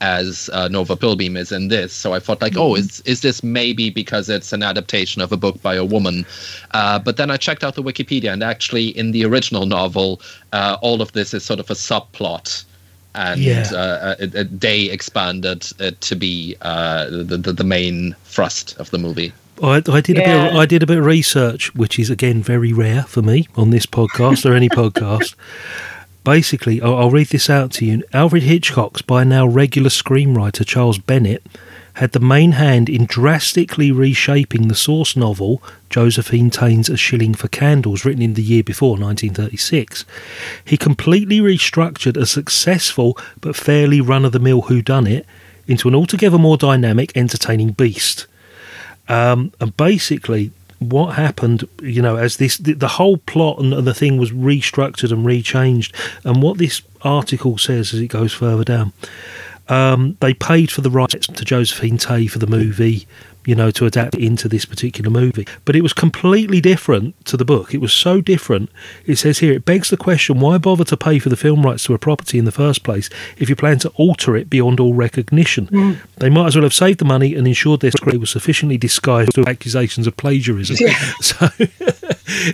as uh, Nova Pilbeam is in this. So I thought like, oh, is is this maybe because it's an adaptation of a book by a woman? Uh, but then I checked out the Wikipedia, and actually in the original novel, uh, all of this is sort of a subplot. And Yeah. uh, it, it, they expanded it to be uh, the, the the main thrust of the movie. I, I did a bit. Of, I did a bit of research, which is again very rare for me on this podcast or any [LAUGHS] podcast. Basically, I'll, I'll read this out to you. Alfred Hitchcock's by now regular screenwriter Charles Bennett had the main hand in drastically reshaping the source novel Josephine Tayne's A Shilling for Candles, written in the year before, 1936. He completely restructured a successful but fairly run of the mill whodunit into an altogether more dynamic, entertaining beast. Um, and basically, what happened, you know, as this the, the whole plot and the thing was restructured and rechanged, and what this article says as it goes further down, um, they paid for the rights to Josephine Tey for the movie, you know, to adapt into this particular movie. But it was completely different to the book. It was so different. It says here, it begs the question why bother to pay for the film rights to a property in the first place if you plan to alter it beyond all recognition? Mm. They might as well have saved the money and ensured their script was sufficiently disguised to accusations of plagiarism. Yeah. [LAUGHS] So. [LAUGHS]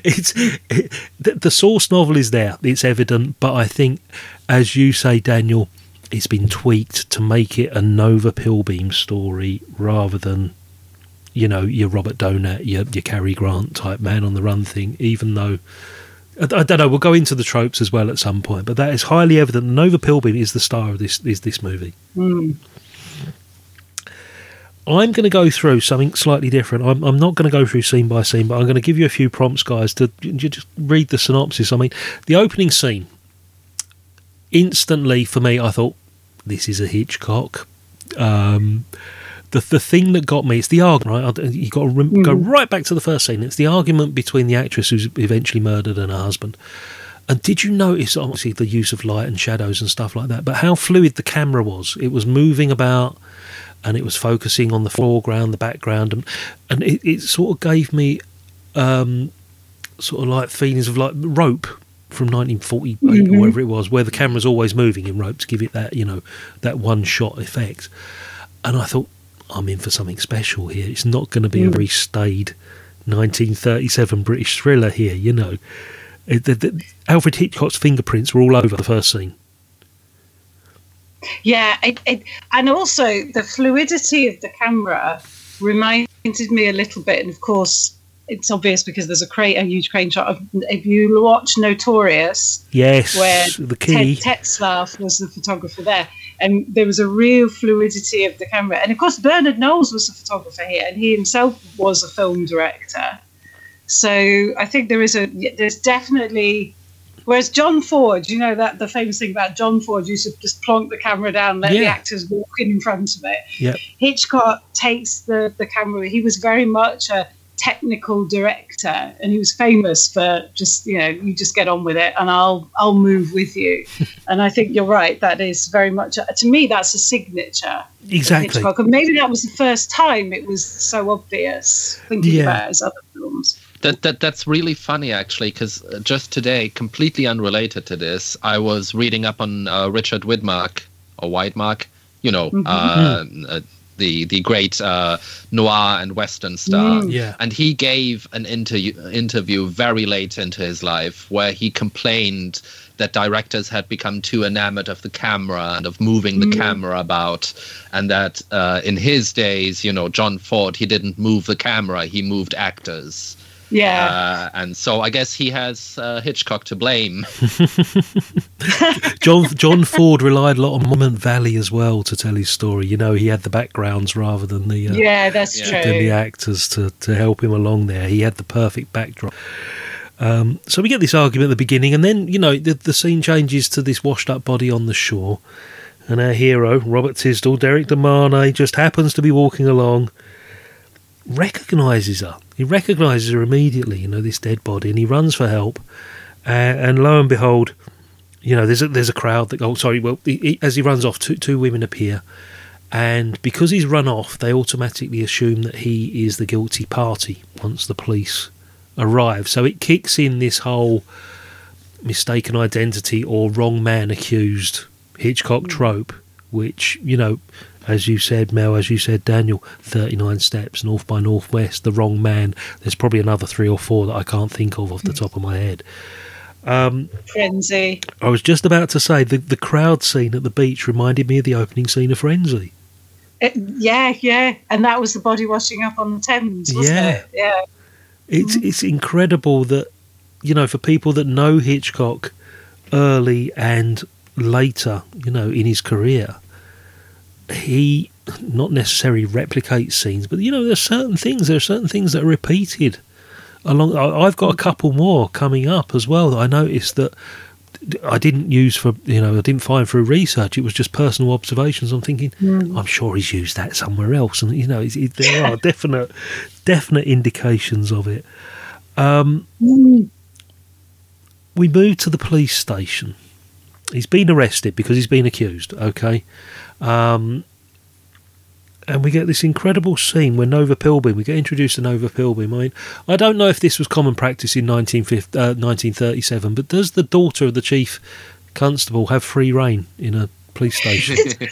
it's it, the, the source novel is there. It's evident, but I think, as you say, Daniel, it's been tweaked to make it a Nova Pilbeam story rather than, you know, your Robert Donat, your your Cary Grant type man on the run thing. Even though. I I don't know. We'll go into the tropes as well at some point, but that is highly evident. Nova Pilbeam is the star of this is this movie. Mm. I'm going to go through something slightly different. I'm, I'm not going to go through scene by scene, but I'm going to give you a few prompts, guys, to just read the synopsis. I mean, the opening scene, instantly for me, I thought, this is a Hitchcock. Um, the the thing that got me, it's the argument, right? you got to rem- go right back to the first scene. It's the argument between the actress who's eventually murdered and her husband. And did you notice, obviously, the use of light and shadows and stuff like that, but how fluid the camera was? It was moving about and it was focusing on the foreground, the background, and, and it, it sort of gave me um, sort of like feelings of like rope from 1948 Mhm. or whatever it was, where the camera's always moving in rope to give it that you know that one shot effect. And I thought I'm in for something special here. It's not going to be a Mm. very staid 1937 British thriller here, you know. It, the, the, Alfred Hitchcock's fingerprints were all over the first scene. Yeah, it, it, and also the fluidity of the camera reminded me a little bit, and of course it's obvious because there's a crane, a huge crane shot. Of, if you watch Notorious, Yes, where the key. Ted Tetzlaff was the photographer there, and there was a real fluidity of the camera. And of course, Bernard Knowles was the photographer here, and he himself was a film director. So I think there is a there's definitely. Whereas John Ford, you know that the famous thing about John Ford used to just plonk the camera down, let the actors walk in front of it. Yep. Hitchcock takes the, the camera. He was very much a technical director, and he was famous for just you know you just get on with it, and I'll I'll move with you. [LAUGHS] and I think you're right. That is very much to me that's a signature. Exactly. Hitchcock, and maybe that was the first time it was so obvious. Thinking Yeah. about his other films. That, that that's really funny actually because just today completely unrelated to this i was reading up on uh, richard widmark or Widmark, you know Mhm. uh, uh, the the great uh, noir and western star Mm. Yeah. and he gave an interview interview very late into his life where he complained that directors had become too enamored of the camera and of moving the Mm. camera about and that uh, in his days you know john ford he didn't move the camera he moved actors Yeah. uh, and so I guess he has uh, Hitchcock to blame. [LAUGHS] [LAUGHS] John John Ford relied a lot on Monument Valley as well to tell his story. You know, he had the backgrounds rather than the uh, Yeah, that's than true. the actors to to help him along there. He had the perfect backdrop. Um, so we get this argument at the beginning, and then you know the the scene changes to this washed up body on the shore, and our hero Robert Tisdall, Derrick De Marney, just happens to be walking along. Recognizes her. He recognizes her immediately. You know this dead body, and he runs for help. Uh, and lo and behold, you know, there's a there's a crowd that. Oh, sorry. Well, he, he, as he runs off, two two women appear, and because he's run off, they automatically assume that he is the guilty party once the police arrive. So it kicks in this whole mistaken identity or wrong man accused Hitchcock trope, which you know, as you said, Mel, as you said, Daniel, thirty nine steps, North by Northwest, the wrong man. There's probably another three or four that I can't think of off the top of my head. Um, Frenzy. I was just about to say the the crowd scene at the beach reminded me of the opening scene of Frenzy. It- yeah, yeah, and that was the body washing up on the Thames, wasn't Yeah. it? Yeah. It's it's incredible that you know for people that know Hitchcock early and later, you know, in his career, he not necessarily replicates scenes, but you know, there's certain things. There are certain things that are repeated. Along, I've got a couple more coming up as well that I noticed that I didn't use for you know I didn't find through research. It was just personal observations. I'm thinking, Mm. I'm sure he's used that somewhere else, and you know, it, there are definite definite indications of it. Um, we move to the police station. He's been arrested because he's been accused. Okay, um, and we get this incredible scene where Nova Pilbeam. We get introduced to Nova Pilbeam. I mean, I don't know if this was common practice in 1950, uh, 1937, but does the daughter of the chief constable have free reign in a police station? [LAUGHS]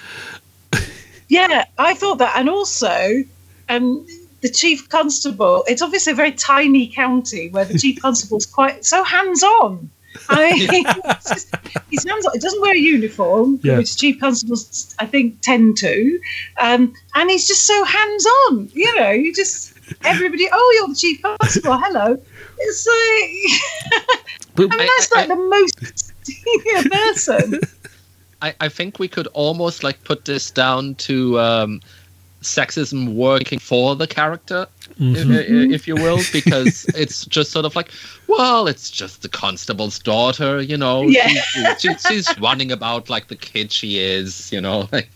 Yeah, I thought that, and also, um, the chief constable. It's obviously a very tiny county where the chief constable's quite so hands on. [LAUGHS] I mean, just, he's hands on. He doesn't wear a uniform, Yeah. which chief constables, I think, tend to. Um, and he's just so hands on. You know, you just everybody. Oh, you're the chief constable. Hello. It's like [LAUGHS] I mean, that's like the most senior person. [LAUGHS] I, I think we could almost like put this down to um, sexism working for the character, if, Mhm. if you will, because [LAUGHS] it's just sort of like, well, it's just the constable's daughter, you know. Yeah. She- she- she's running about like the kid she is, you know. [LAUGHS] Like,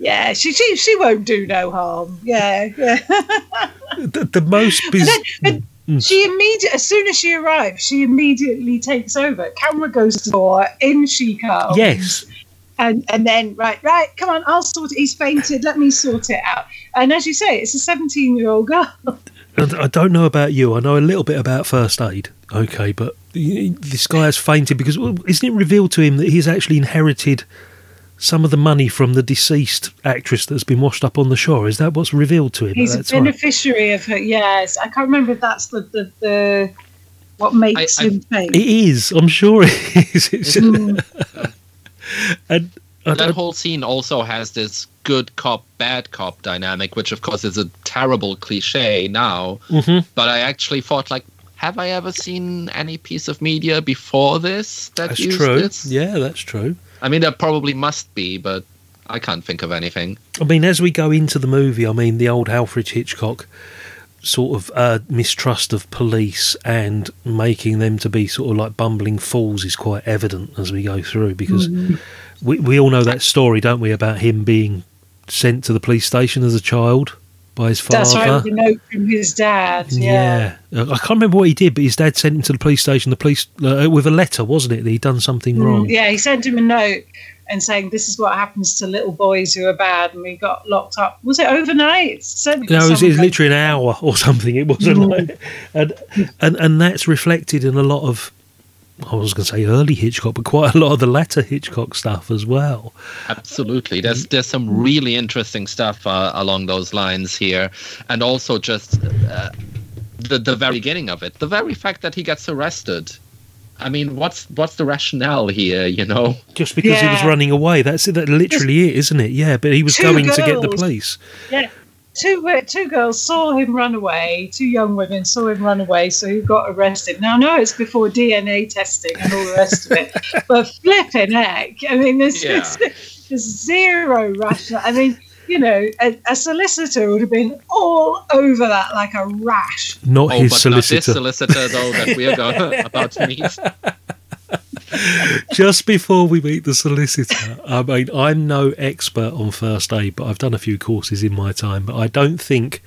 Yeah, she, she she won't do no harm. Yeah, yeah. [LAUGHS] the, the most biz- And she immediately, as soon as she arrives, she immediately takes over. Camera goes to the door, in she comes. yes. And and then right, right, come on, I'll sort it. He's fainted. Let me sort it out. And as you say, it's a seventeen-year-old girl. I don't know about you. I know a little bit about first aid. Okay, but this guy has fainted because isn't it revealed to him that he's actually inherited some of the money from the deceased actress that's been washed up on the shore? Is that what's revealed to him? He's a that time? beneficiary of her. Yes, I can't remember if that's the the, the what makes I- him faint. It is. I'm sure it is. It's Mm. [LAUGHS] [LAUGHS] and that whole scene also has this good cop, bad cop dynamic, which of course is a terrible cliche now. Mhm. But I actually thought, like, have I ever seen any piece of media before this that that's used true. this? Yeah, that's true. I mean, there probably must be, but I can't think of anything. I mean, as we go into the movie, I mean, the old Alfred Hitchcock sort of uh, mistrust of police and making them to be sort of like bumbling fools is quite evident as we go through because we, we all know that story, don't we, about him being sent to the police station as a child by his father. That's right, the note from his dad. Yeah. Yeah. I can't remember what he did, but his dad sent him to the police station. The police uh, with a letter, wasn't it? That he'd done something wrong. Mm, Yeah, he sent him a note and saying this is what happens to little boys who are bad, and we got locked up. Was it overnight? Certainly No, it was, it was literally an hour or something. It wasn't Mm. like, and, and and that's reflected in a lot of. I was going to say early Hitchcock, but quite a lot of the latter Hitchcock stuff as well. Absolutely, there's there's some really interesting stuff uh, along those lines here, and also just uh, the the very beginning of it, the very fact that he gets arrested. I mean, what's what's the rationale here? You know, Just because he was running away, that's it. That literally it, isn't it? Yeah, but he was Two going to get the police. Yeah. Two uh, two girls saw him run away. Two young women saw him run away, so he got arrested. Now, no, it's before DNA testing and all the rest of it. [LAUGHS] But flipping heck, I mean, there's, Yeah. there's, there's zero rational. I mean, you know, a, a solicitor would have been all over that like a rash. Not oh, his but not this solicitor. solicitor though that we are go- [LAUGHS] about to meet. Just before we meet the solicitor, I mean, I'm no expert on first aid, but I've done a few courses in my time. But I don't think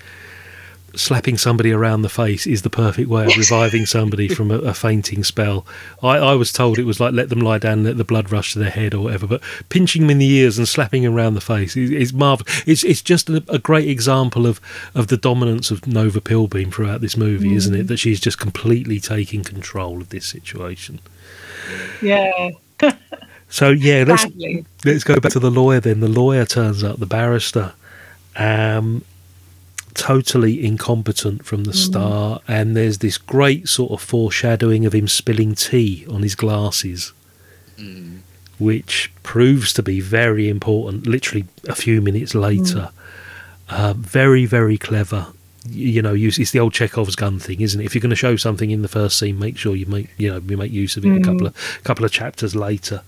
slapping somebody around the face is the perfect way of reviving somebody from a, a fainting spell. I, I was told it was like let them lie down, and let the blood rush to their head or whatever. But pinching them in the ears and slapping them around the face is, is marvelous. It's it's just a, a great example of of the dominance of Nova Pilbeam throughout this movie, isn't it? That she's just completely taking control of this situation. Yeah. [LAUGHS] So yeah, let's Badly. let's go back to the lawyer then. The lawyer turns up, the barrister, um, totally incompetent from the Mm. start, and there's this great sort of foreshadowing of him spilling tea on his glasses, which proves to be very important. Literally a few minutes later, uh, very very clever. You know, it's the old Chekhov's gun thing, isn't it? If you're going to show something in the first scene, make sure you make you know you make use of it a Mm. couple of couple of chapters later,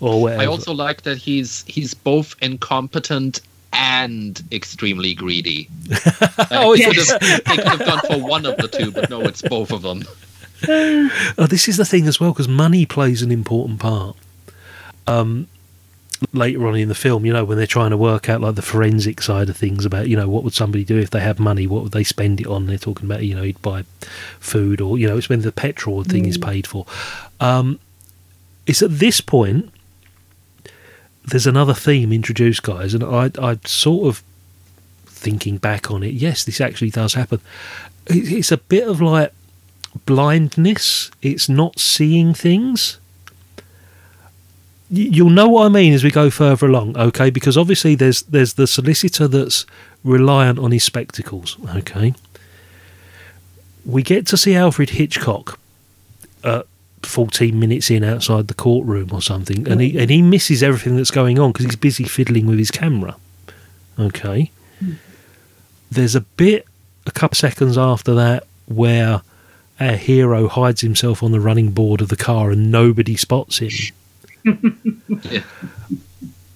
or whatever. I also like that he's he's both incompetent and extremely greedy. [LAUGHS] Like, Oh, they, could yes. have, they could have gone for one of the two, but no, it's both of them. [LAUGHS] Oh, this is the thing as well because money plays an important part. Um, later on in the film, you know, when they're trying to work out like the forensic side of things about, you know, what would somebody do if they had money? What would they spend it on? They're talking about, you know, he'd buy food or you know, it's when the petrol thing is paid for. Um, it's at this point there's another theme introduced, guys, and I, I sort of thinking back on it. Yes, this actually does happen. It, it's a bit of like blindness. It's not seeing things. you'll know what I mean as we go further along, okay? Because obviously there's there's the solicitor that's reliant on his spectacles, okay? We get to see Alfred Hitchcock uh, 14 minutes in outside the courtroom or something, and he and he misses everything that's going on because he's busy fiddling with his camera, okay? Hmm. There's a bit a couple seconds after that where our hero hides himself on the running board of the car and nobody spots him. [LAUGHS] Yeah.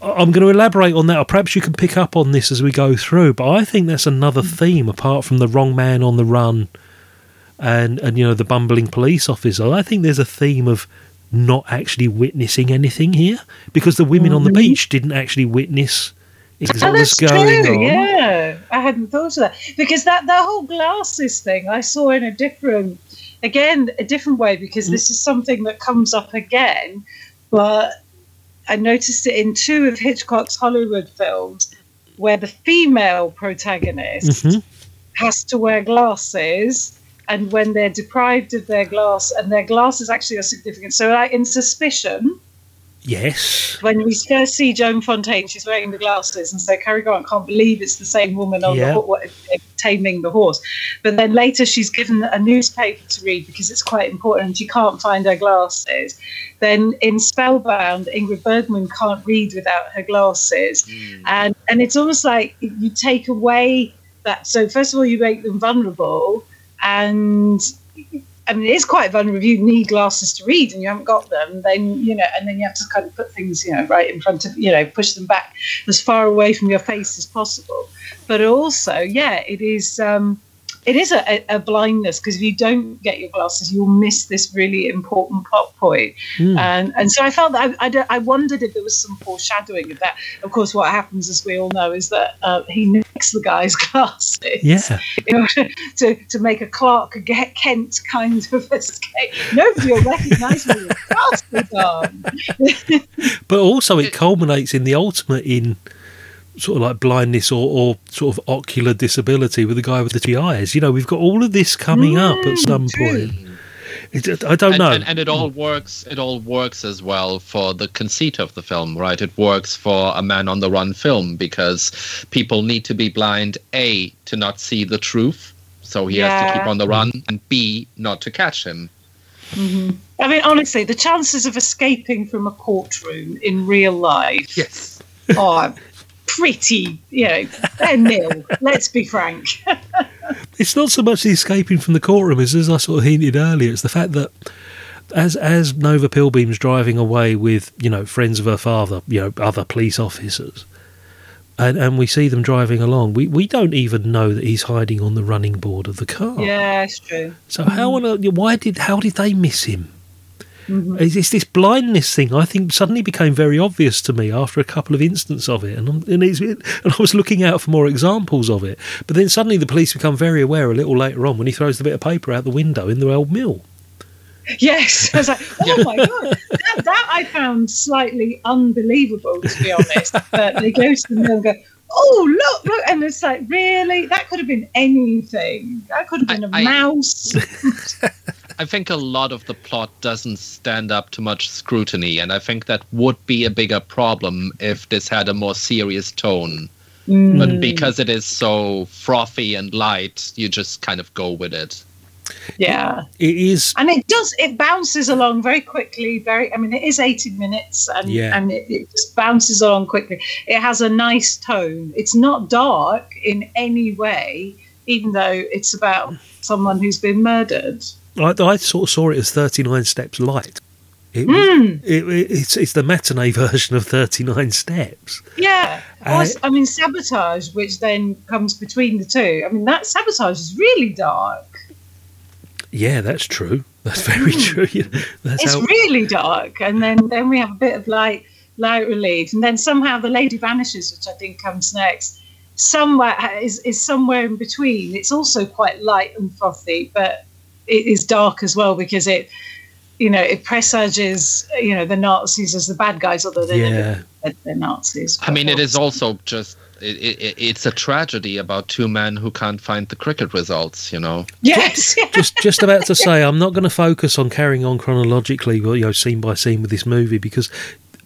I- I'm going to elaborate on that, or perhaps you can pick up on this as we go through. But I think that's another hmm. theme apart from the wrong man on the run, and and you know the bumbling police officer. I think there's a theme of not actually witnessing anything here because the women on the beach didn't actually witness exactly Oh, what's that's going true. on. Yeah, I hadn't thought of that because that that whole glasses thing I saw in a different, again, a different way because this is something that comes up again, but I noticed it in two of Hitchcock's Hollywood films where the female protagonist Mhm. has to wear glasses. And when they're deprived of their glass, and their glasses actually are significant. So, like in Suspicion, Yes. when we first see Joan Fontaine, she's wearing the glasses, and so Cary Grant can't believe it's the same woman on Yeah. the ho- taming the horse. But then later, she's given a newspaper to read because it's quite important, and she can't find her glasses. Then in Spellbound, Ingrid Bergman can't read without her glasses, hmm. and and it's almost like you take away that. So first of all, you make them vulnerable, and I mean, it is quite vulnerable. If you need glasses to read and you haven't got them, then you know, and then you have to kind of put things, you know, right in front of, you know, push them back as far away from your face as possible. But also, yeah, it is. Um, it is a, a blindness because if you don't get your glasses, you'll miss this really important plot point. Hmm. And and so I felt that I, I, I wondered if there was some foreshadowing of that. Of course, what happens, as we all know, is that uh, he nicks the guy's [LAUGHS] glasses Yeah. in order to, to make a Clark Kent kind of [LAUGHS] escape. Nobody will recognise me with glasses on. [LAUGHS] But also, it culminates in the ultimate in sort of like blindness or, or sort of ocular disability with the guy with the two eyes. You know, we've got all of this coming up at mm, some point. It, I don't and, know. And, and it all works. It all works as well for the conceit of the film, right? It works for a man on the run film because people need to be blind a to not see the truth, so he has to keep on the run, and b not to catch him. Mm-hmm. I mean, honestly, the chances of escaping from a courtroom in real life yes. are pretty, you know, they're nil. [LAUGHS] Let's be frank. it's not so much the escaping from the courtroom as, as I sort of hinted earlier. It's the fact that as as Nova Pilbeam's driving away with you know friends of her father, you know other police officers, and and we see them driving along, we we don't even know that he's hiding on the running board of the car. yeah, it's true. So how on earth? Why did how did they miss him? Mhm. It's, it's this blindness thing. I think suddenly became very obvious to me after a couple of instances of it, and I'm, and, it's, and I was looking out for more examples of it. But then suddenly the police become very aware a little later on when he throws the bit of paper out the window in the old mill. Yes, I was like, oh my [LAUGHS] god, that, that I found slightly unbelievable to be honest. But they go to the mill and go, oh look, look, and it's like, really, that could have been anything. That could have been a I- mouse. [LAUGHS] I think a lot of the plot doesn't stand up to much scrutiny, and I think that would be a bigger problem if this had a more serious tone. Mm. But because it is so frothy and light, you just kind of go with it. yeah, It is. and it does. It bounces along very quickly. Very, I mean, it is eighty minutes, and Yeah. and it, it just bounces along quickly. It has a nice tone. It's not dark in any way, even though it's about someone who's been murdered. I, I sort of saw it as Thirty Nine Steps light. It, was- Mm. it, it- it's it's the matinee version of Thirty Nine Steps. Yeah. Uh, I mean, sabotage, which then comes between the two. I mean, that sabotage is really dark. Yeah, that's true. That's very true. [LAUGHS] Yeah, That's it's how. really dark, and then then we have a bit of light light relief, and then somehow the lady vanishes, which I think comes next. Somewhere is is somewhere in between. It's also quite light and frothy, but it is dark as well because it. You know, it presages, you know, the Nazis as the bad guys, although they yeah. never they're Nazis. I mean, it is also just. It, it, it's a tragedy about two men who can't find the cricket results, you know. Yes. just just about to say I'm not going to focus on carrying on chronologically, well, you know, scene by scene with this movie because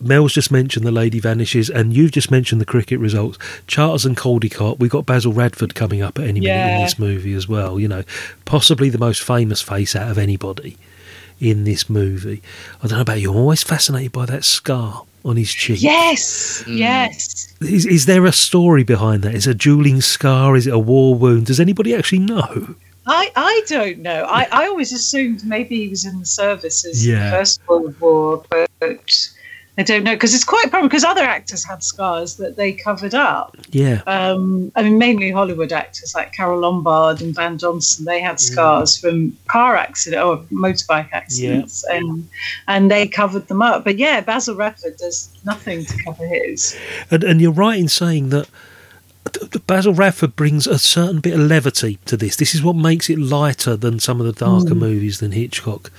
Mel's just mentioned the lady vanishes, and you've just mentioned the cricket results. Charters and Caldecott. We've got Basil Radford coming up at any minute in this movie as well. You know, possibly the most famous face out of anybody in this movie. I don't know about you. I'm always fascinated by that scar on his cheek. Yes, Mm. yes. Is, is there a story behind that? Is it a dueling scar? Is it a war wound? Does anybody actually know? I, I don't know. I, I always assumed maybe he was in the services in Yeah. the First World War, but I don't know because it's quite a problem because other actors had scars that they covered up. Yeah. Um, I mean, mainly Hollywood actors like Carole Lombard and Van Johnson. They had scars from car accident or motorbike accidents, and and they covered them up. But yeah, Basil Radford does nothing to cover his. And, and you're right in saying that th- th- Basil Radford brings a certain bit of levity to this. This is what makes it lighter than some of the darker Mm. movies than Hitchcock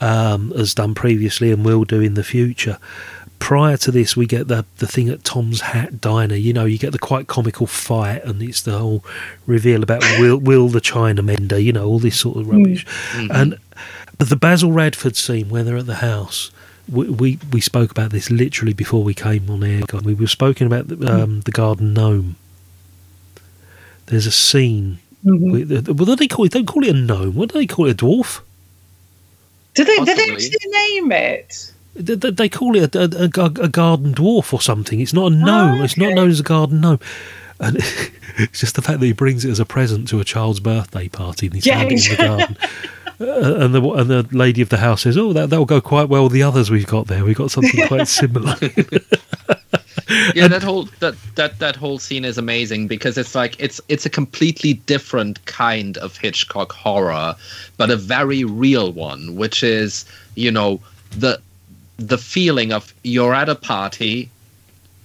um, has done previously and will do in the future. Prior to this, we get the the thing at Tom's Hat Diner. You know, you get the quite comical fight, and it's the whole reveal about Will, Will the China Mender. You know, all this sort of rubbish. And but the Basil Radford scene where they're at the house, we, we we spoke about this literally before we came on air. We were spoken about the, um, the garden gnome. There's a scene. Mhm. With, what do they call it? They don't call it a gnome. What do they call it? A dwarf? Did they? Did they actually name it? They, call it a, a, a, a garden dwarf or something. It's not a gnome. It's not known as a garden gnome. And [LAUGHS] it's just the fact that he brings it as a present to a child's birthday party and he's Yeah, in the garden. Uh, and the and the lady of the house says, "Oh, that that'll go quite well with the others we've got there. We've got something [LAUGHS] quite similar." [LAUGHS] yeah that whole that that that whole scene is amazing because it's like it's it's a completely different kind of hitchcock horror but a very real one which is you know the the feeling of you're at a party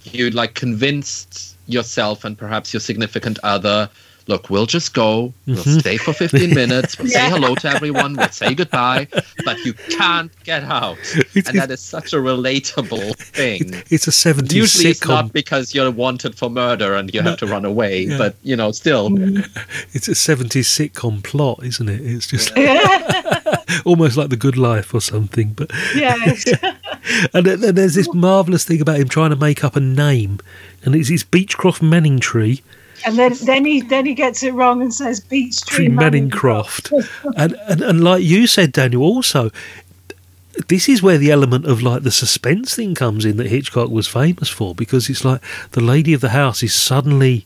you like convinced yourself and perhaps your significant other look we'll just go we'll Mhm. stay for 15 [LAUGHS] minutes we'll say hello to everyone we'll say goodbye but you can't get out [LAUGHS] It's- and that is such a relatable [LAUGHS] thing it's a seventies Usually it's sitcom. not because you're wanted for murder and you have to run away, Yeah. but you know, still. It's a seventies sitcom plot, isn't it? It's just almost like The Good Life or something. But yes. And then there's this marvelous thing about him trying to make up a name, and it's it's Beechcroft Manningtree. And then, then he then he gets it wrong and says Beach Tree Tree Manningcroft. [LAUGHS] and, and and like you said, Daniel, also this is where the element of like the suspense thing comes in that Hitchcock was famous for because it's like the lady of the house is suddenly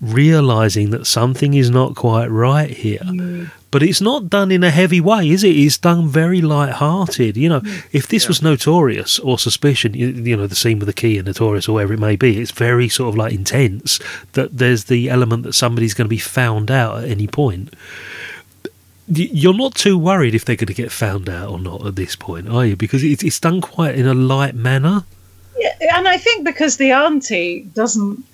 realizing that something is not quite right here. Mm. But it's not done in a heavy way, is it? It's done very light-hearted. You know, mm. if this was Notorious or Suspicion, you, you know, the scene with the key in Notorious or wherever it may be, it's very sort of like intense. That there's the element that somebody's going to be found out at any point. You're not too worried if they're going to get found out or not at this point, are you? Because it's, it's done quite in a light manner. Yeah, and I think because the auntie doesn't.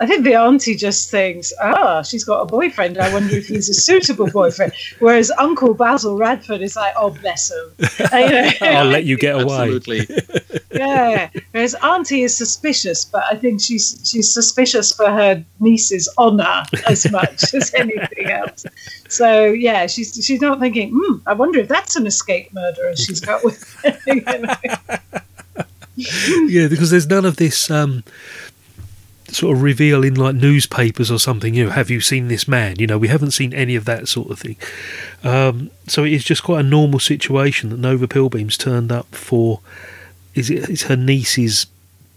I think the auntie just thinks, ah, she's got a boyfriend. I wonder if he's a suitable boyfriend. Whereas Uncle Basil Radford is like, oh, bless him. And, [LAUGHS] you know, I'll let you get away. Absolutely. [LAUGHS] yeah. Whereas Auntie is suspicious, but I think she's she's suspicious for her niece's honour as much as [LAUGHS] anything else. So yeah, she's she's not thinking, hmm, I wonder if that's an escape murderer she's got with. you know. yeah, because there's none of this um, sort of reveal in like newspapers or something. You know, have you seen this man? You know, we haven't seen any of that sort of thing. Um, so it is just quite a normal situation that Nova Pilbeam's turned up for. Is it? It's her niece's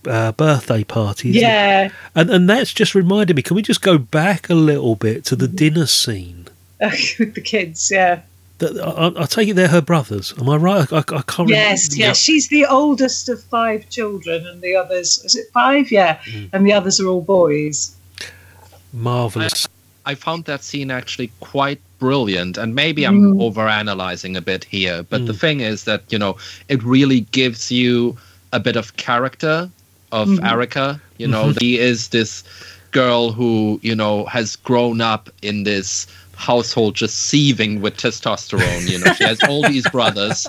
uh, birthday party. Isn't It? Yeah, And and that's just reminded me. Can we just go back a little bit to the dinner scene? with [LAUGHS] the kids. Yeah. That I, I take it they're her brothers. Am I right? I, I, I can't. Yes, remember. yes. She's the oldest of five children, and the others is it five? Yeah, Mm. and the others are all boys. Marvelous. I found that scene actually quite brilliant, and maybe I'm Mm. overanalyzing a bit here, but the Mm. thing is that you know it really gives you a bit of character of Mhm. Erica. You know, Mhm. he is this girl who you know has grown up in this household just seething with testosterone you know she has all [LAUGHS] these brothers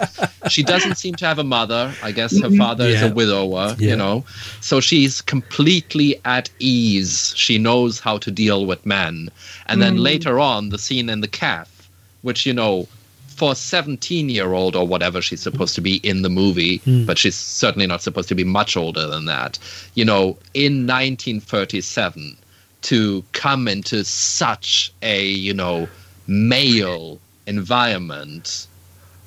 she doesn't seem to have a mother i guess her father is a widower Yeah. you know so she's completely at ease she knows how to deal with men and then Mm. later on the scene in the calf which you know for a 17 year old or whatever she's supposed to be in the movie, Hmm. but she's certainly not supposed to be much older than that. You know, in 1937, to come into such a, you know, male environment.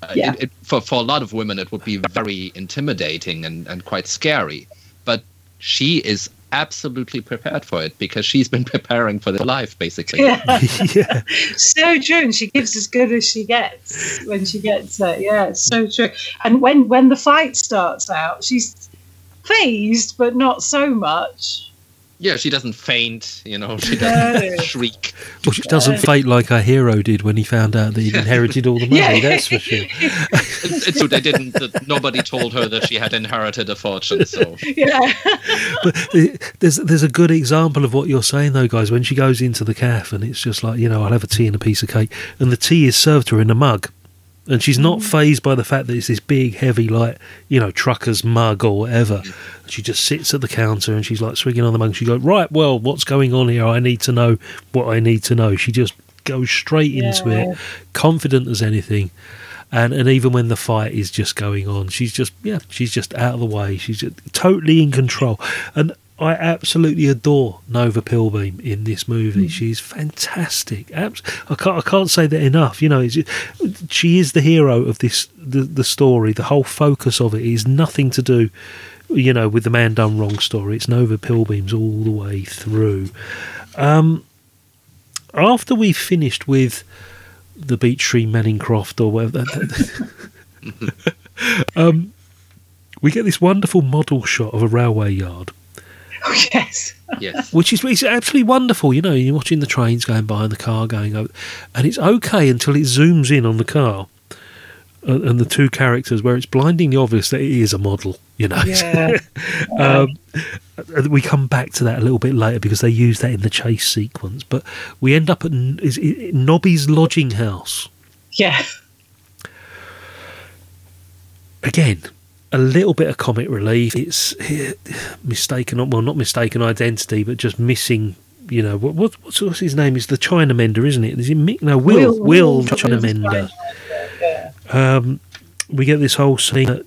uh, Yeah. it, it, for, for a lot of women, it would be very intimidating and, and quite scary. But she is absolutely prepared for it because she's been [LAUGHS] preparing for their life, basically. Yeah. [LAUGHS] yeah. so true and she gives as good as she gets when she gets it yeah so true and when when the fight starts out she's phased but not so much Yeah, she doesn't faint, you know, she doesn't [LAUGHS] shriek. Well, she doesn't faint like our hero did when he found out that he'd inherited all the money. Yeah. That's for sure. It's, it's true, they didn't, that nobody told her that she had inherited a fortune, so. yeah But uh, there's there's a good example of what you're saying though, guys. When she goes into the cafe and it's just like you know, I'll have a tea and a piece of cake, and the tea is served to her in a mug, and she's not mm. phased by the fact that it's this big, heavy, like you know, trucker's mug or whatever. She just sits at the counter and she's like swinging on the mug. She goes, right, well, what's going on here? I need to know what I need to know. She just goes straight into it, confident as anything. And, and even when the fight is just going on, she's just yeah, she's just out of the way. She's just totally in control, and I absolutely adore Nova Pilbeam in this movie. She's fantastic. Abs- I can't I can't say that enough. You know, it's, she is the hero of this the the story. The whole focus of it is nothing to do, you know, with the man done wrong story. It's Nova Pilbeam's all the way through. Um, after we finished with the Beech Tree Manning-Croft or whatever. [LAUGHS] [LAUGHS] um, we get this wonderful model shot of a railway yard, [LAUGHS] oh, yes Yes. [LAUGHS] which is it's absolutely wonderful. You know, you're watching the trains going by and the car going over, and it's okay until it zooms in on the car uh, and the two characters, where it's blindingly obvious that it is a model. You know, yeah [LAUGHS] um, and we come back to that a little bit later because they use that in the chase sequence. But we end up at is it Nobby's lodging house. yeah again, a little bit of comic relief. It's eh, mistaken, well, not mistaken identity, but just missing. You know what? what what's, what's his name? Is the China Mender, isn't it? Is it Mick? No, Will. Will, Will, Will China China Mender. Um, we get this whole scene that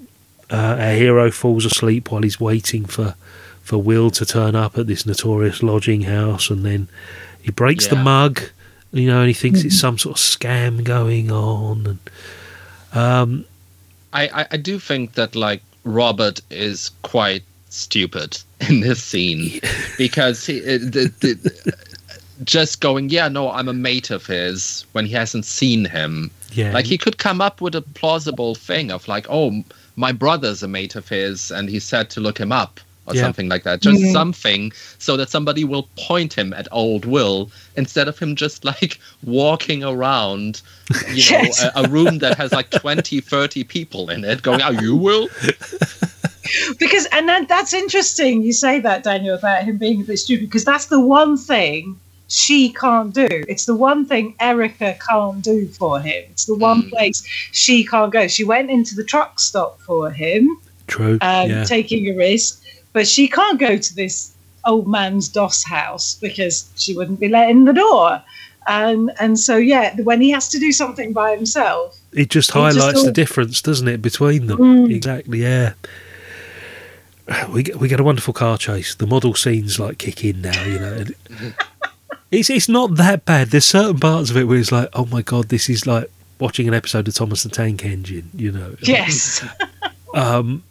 uh, our hero falls asleep while he's waiting for for Will to turn up at this notorious lodging house, and then he breaks the mug. You know, and he thinks it's some sort of scam going on, and um, I, I, I do think that like Robert is quite stupid [LAUGHS] in this scene [LAUGHS] because he uh, the, the, just going yeah no I'm a mate of his when he hasn't seen him. Yeah, like he could come up with a plausible thing of like oh my brother's a mate of his and he said to look him up or Yeah. something like that just Mhm. something so that somebody will point him at old will instead of him just [LAUGHS] like walking around you know Yes. a, a room that has like 20 30 people in it going oh you will [LAUGHS] because and then that's interesting you say that daniel about him being a bit stupid because that's the one thing she can't do it's the one thing erica can't do for him it's the one Mm. place she can't go she went into the truck stop for him true. um, yeah. taking a risk but she can't go to this old man's doss house because she wouldn't be let in the door and and so yeah when he has to do something by himself It just It just highlights all- the difference, doesn't it, between them? Mm. Exactly. Yeah. We get, we get a wonderful car chase. The model scenes like kick in now. You know, [LAUGHS] it's it's not that bad. There's certain parts of it where it's like, oh my god, this is like watching an episode of Thomas the Tank Engine. You know. yes [LAUGHS] Um,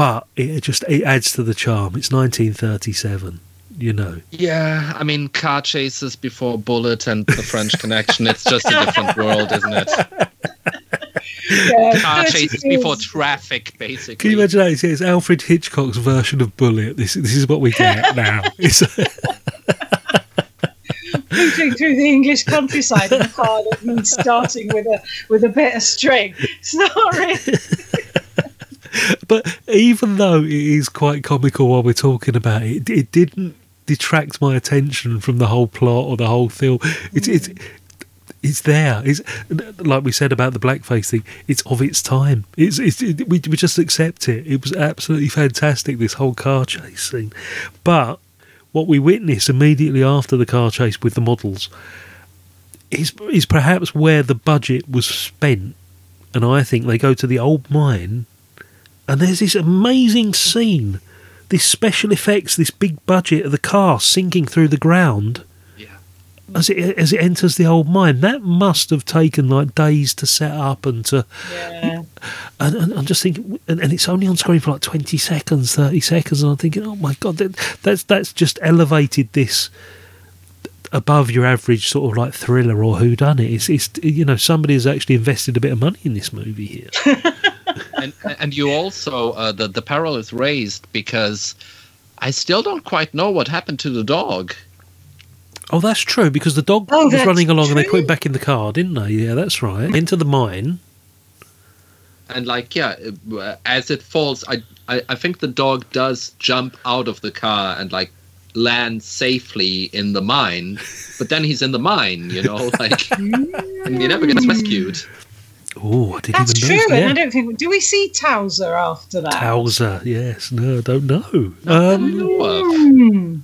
but it just it adds to the charm. It's 1937. You know. yeah i mean car chases before Bullitt and the french connection it's just a different world isn't it [LAUGHS] yeah, car 30 chases before traffic basically Can you imagine that? It's, it's Alfred Hitchcock's version of Bullitt. This this is what we get [LAUGHS] now. It's, Moving through the English countryside in a car that means starting with a with a bit of string. It's not really. [LAUGHS] [LAUGHS] but even though it is quite comical while we're talking about it, it didn't detract my attention from the whole plot or the whole film. It's it's mm. it's there. It's like we said about the blackface thing. It's of its time. It's it's it, we we just accept it. It was absolutely fantastic. This whole car chase scene, but what we witness immediately after the car chase with the models is is perhaps where the budget was spent, and I think they go to the old mine, and there's this amazing scene, this special effects, this big budget of the car sinking through the ground. As it as it enters the old mine, that must have taken like days to set up and to. Yeah. And, and I'm just thinking, and, and it's only on screen for like 20 seconds, 30 seconds, and I'm thinking, oh my god, that, that's that's just elevated this above your average sort of like thriller or who done it. It's, it's you know somebody has actually invested a bit of money in this movie here. [LAUGHS] and and you also uh, the the peril is raised because I still don't quite know what happened to the dog. Oh, that's true because the dog Oh, was running along and they put him back in the car, didn't they? Yeah, that's right. Into the mine. And like yeah, uh, as it falls, I, I I think the dog does jump out of the car and like land safely in the mine, but then he's in the mine, you know, [LAUGHS] like and he never gets rescued. Oh, I didn't That's even true, know. and Yeah. I don't think. Do we see Towser after that? Towser, yes. No, I don't know. Um,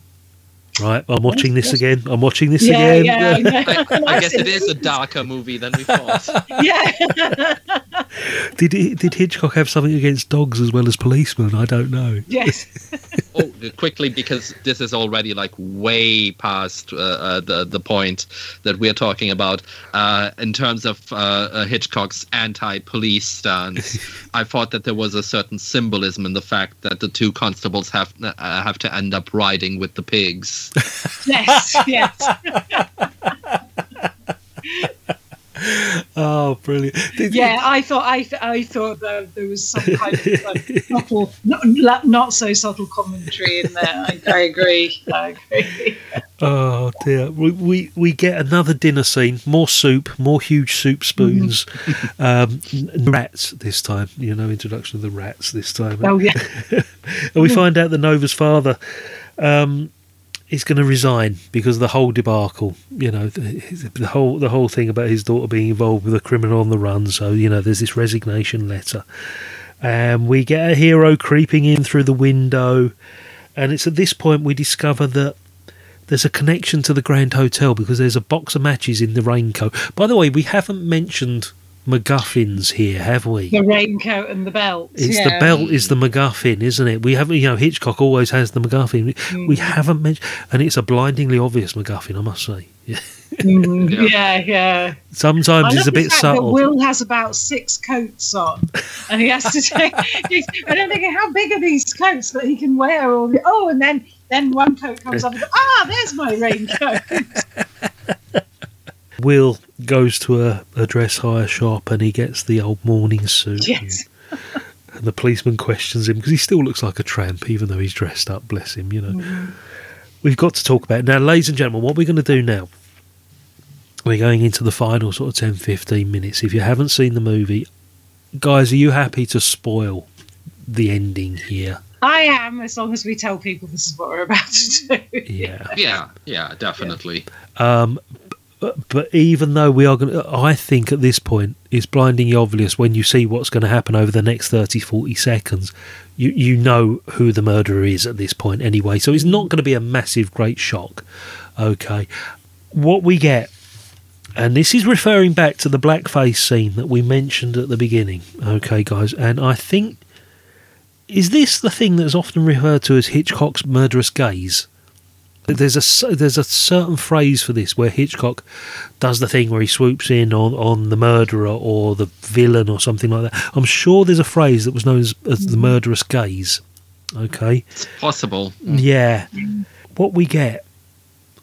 Hmm. right, I'm watching this again. I'm watching this Yeah, again. yeah, I. I, I guess it is a darker movie than we thought. [LAUGHS] Yeah. Did did Hitchcock have something against dogs as well as policemen? I don't know. yes. oh, quickly because this is already like way past uh, uh, the the point that we're talking about uh, in terms of uh, uh, Hitchcock's anti-police stance. [LAUGHS] I thought that there was a certain symbolism in the fact that the two constables have uh, have to end up riding with the pigs. [LAUGHS] Yes. Yes. [LAUGHS] [LAUGHS] Oh, brilliant. Did- yeah, I thought I, th- I thought that there was some kind of like, [LAUGHS] subtle, not, not so subtle commentary in there. I, I agree. I agree. Oh dear, we, we we get another dinner scene. More soup, more huge soup spoons, [LAUGHS] um, rats this time. You know, introduction of the rats this time. Oh yeah. and we find out that Nova's father um, is going to resign because of the whole debacle. You know, the, the whole the whole thing about his daughter being involved with a criminal on the run. So you know, there's this resignation letter, and we get a hero creeping in through the window, and it's at this point we discover that. There's a connection to the Grand Hotel because there's a box of matches in the raincoat. By the way, we haven't mentioned MacGuffins here, have we? The raincoat and the belt. It's yeah. the belt is the MacGuffin, isn't it? We haven't, you know, Hitchcock always has the MacGuffin. Mm. We haven't mentioned, and it's a blindingly obvious MacGuffin, I must say. Yeah. Mm, yeah, yeah. Sometimes I it's a bit fact that subtle. Will has about six coats on, and he has to [LAUGHS] take. I don't think how big are these coats that he can wear all the. Oh, and then then one coat comes off. And, ah, there's my raincoat. [LAUGHS] Will goes to a, a dress hire shop and he gets the old morning suit. yes. And the policeman questions him because he still looks like a tramp, even though he's dressed up. Bless him, you know. Mm-hmm. We've got to talk about it. Now, ladies and gentlemen, what we're going to do now, we're going into the final sort of 10 15 minutes. If you haven't seen the movie, guys, are you happy to spoil the ending here? I am, as long as we tell people this is what we're about to do. Yeah. Yeah, yeah, definitely. Um, but, even though we are going to, I think at this point it's blindingly obvious when you see what's going to happen over the next 30, 40 seconds. You, you know who the murderer is at this point anyway. So it's not going to be a massive, great shock. Okay. What we get, and this is referring back to the blackface scene that we mentioned at the beginning. Okay, guys. And I think, is this the thing that's often referred to as Hitchcock's murderous gaze? There's a c- there's a certain phrase for this where Hitchcock does the thing where he swoops in on, on the murderer or the villain or something like that. I'm sure there's a phrase that was known as, as the mm-hmm. murderous gaze. Okay, Possible. Mm. yeah. What we get,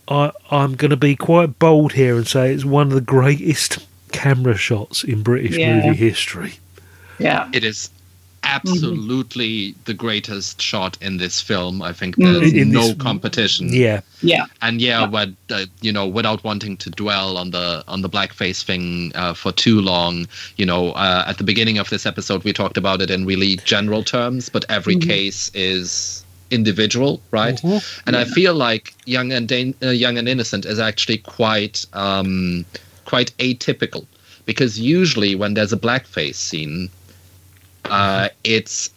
I I'm going to be quite bold here and say it's one of the greatest [LAUGHS] camera shots in British Yeah. movie history. Yeah. It is absolutely the greatest shot in this film. I think Mm. there's In no this- competition. Yeah. Yeah. and yeah, but uh, you know, without wanting to dwell on the on the blackface thing uh, for too long, you know, uh, at the beginning of this episode, we talked about it in really general terms, but every Mhm. case is individual, right? Mhm. And I feel like Young and Dan- uh, Young and Innocent is actually quite um, quite atypical because usually when there's a blackface scene, uh, it's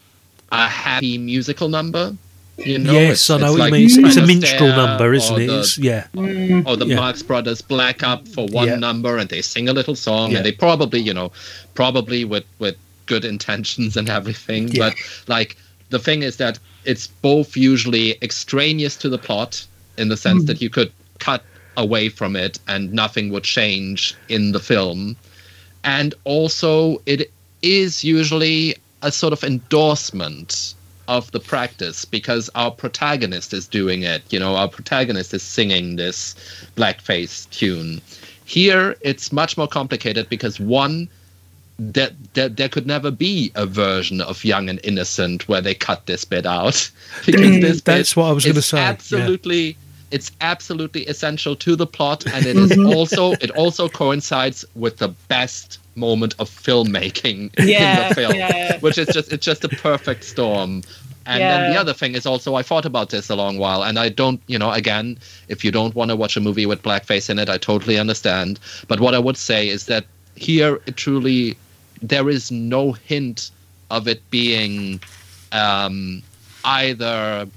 a happy musical number You know, yes, I know what like you mean. It's, it's a minstrel number, isn't it? the- It's, yeah. or the Yeah. Marx Brothers black up for one Yeah. number and they sing a little song Yeah. and they probably, you know, probably with with good intentions and everything. Yeah. But like the thing is that it's both usually extraneous to the plot in the sense Mm. that you could cut away from it and nothing would change in the film. And also it is usually a sort of endorsement of the practice because our protagonist is doing it. You know, our protagonist is singing this blackface tune. Here, it's much more complicated because one, that there, there could never be a version of Young and Innocent where they cut this bit out [LAUGHS] because Mm, this that's what I was gonna is say, yeah. It's absolutely essential to the plot, and it is [LAUGHS] Mhm. also it also coincides with the best moment of filmmaking Yeah, in the film, yeah. which is just it's just a perfect storm. And then the other thing is also I thought about this a long while, and I don't, you know, again, if you don't want to watch a movie with blackface in it, I totally understand. But what I would say is that here it truly there is no hint of it being um, either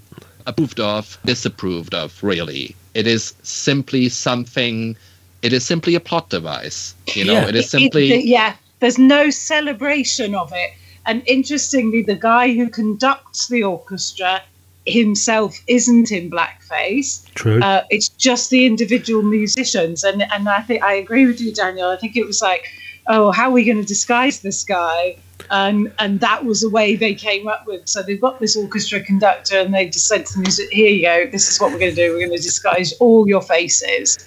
approved of, disapproved of. Really, it is simply something. It is simply a plot device. You know, it is simply. It- yeah, there's no celebration of it. And interestingly, the guy who conducts the orchestra himself isn't in blackface. True. Uh, it's just the individual musicians. And and I think I agree with you, Daniel. I think it was like, oh, how are we going to disguise this guy? And and that was the way they came up with. So they've got this orchestra conductor, and they just said to the music, "Here you go. This is what we're going to do. We're going to disguise all your faces,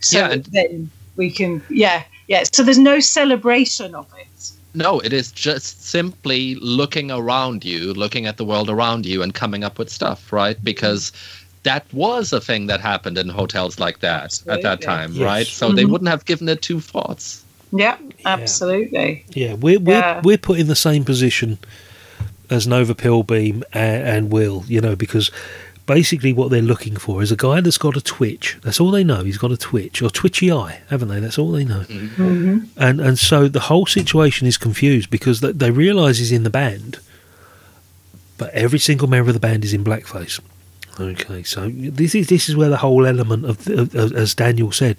so Yeah, and- then we can, yeah, yeah. So there's no celebration of it. No, it is just simply looking around you, looking at the world around you, and coming up with stuff, right? Because that was a thing that happened in hotels like that at that time, Yes. right? So they Mhm. wouldn't have given it two thoughts. Yeah, absolutely. Yeah, we're we're, Yeah. we're put in the same position as Nova Pilbeam and, and Will, you know, because basically what they're looking for is a guy that's got a twitch. That's all they know. He's got a twitch or twitchy eye, haven't they? That's all they know. Mm-hmm. And and so the whole situation is confused because they, they realise he's in the band, but every single member of the band is in blackface. Okay, so this is this is where the whole element of, of, of as Daniel said,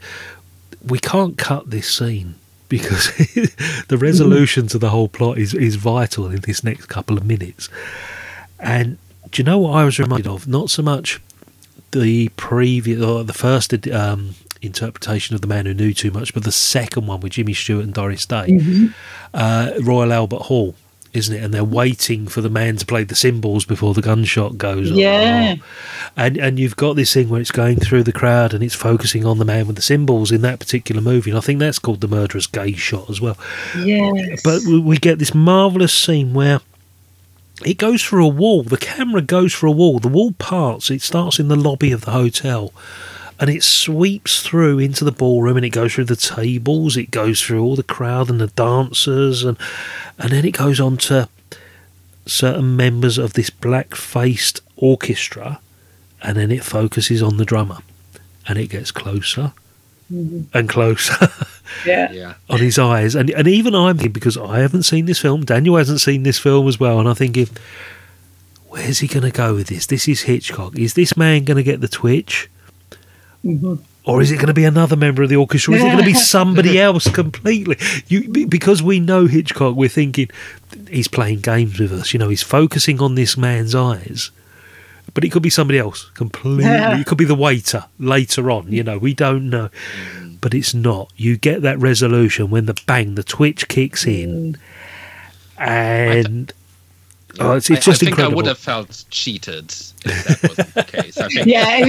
we can't cut this scene because [LAUGHS] the resolution to the whole plot is is vital in this next couple of minutes. And do you know what I was reminded of? Not so much the previous or the first um, interpretation of the man who knew too much, but the second one with Jimmy Stewart and Doris Day, Mhm. uh, Royal Albert Hall, isn't it? And they're waiting for the man to play the cymbals before the gunshot goes. off. Yeah. And and you've got this thing where it's going through the crowd and it's focusing on the man with the cymbals in that particular movie. And I think that's called the murderer's gaze shot as well. Yes. But we, we get this marvelous scene where it goes through a wall. The camera goes through a wall. The wall parts. It starts in the lobby of the hotel, and it sweeps through into the ballroom, and it goes through the tables. It goes through all the crowd and the dancers, and and then it goes on to certain members of this black-faced orchestra, and then it focuses on the drummer, and it gets closer Mhm. and closer. [LAUGHS] Yeah. Yeah. on his eyes. And and even I'm thinking because I haven't seen this film, Daniel hasn't seen this film as well, and I'm thinking, where's he going to go with this? This is Hitchcock. Is this man going to get the twitch, Mhm. or is it going to be another member of the orchestra? Or is it going to be [LAUGHS] somebody else completely? You because we know Hitchcock, we're thinking he's playing games with us. You know, he's focusing on this man's eyes. But it could be somebody else completely. [LAUGHS] It could be the waiter later on. You know, we don't know but it's not. You get that resolution when the bang, the twitch kicks in, and oh, it's, it's I- just I think incredible. I would have felt cheated if that wasn't the case. I think Yeah, if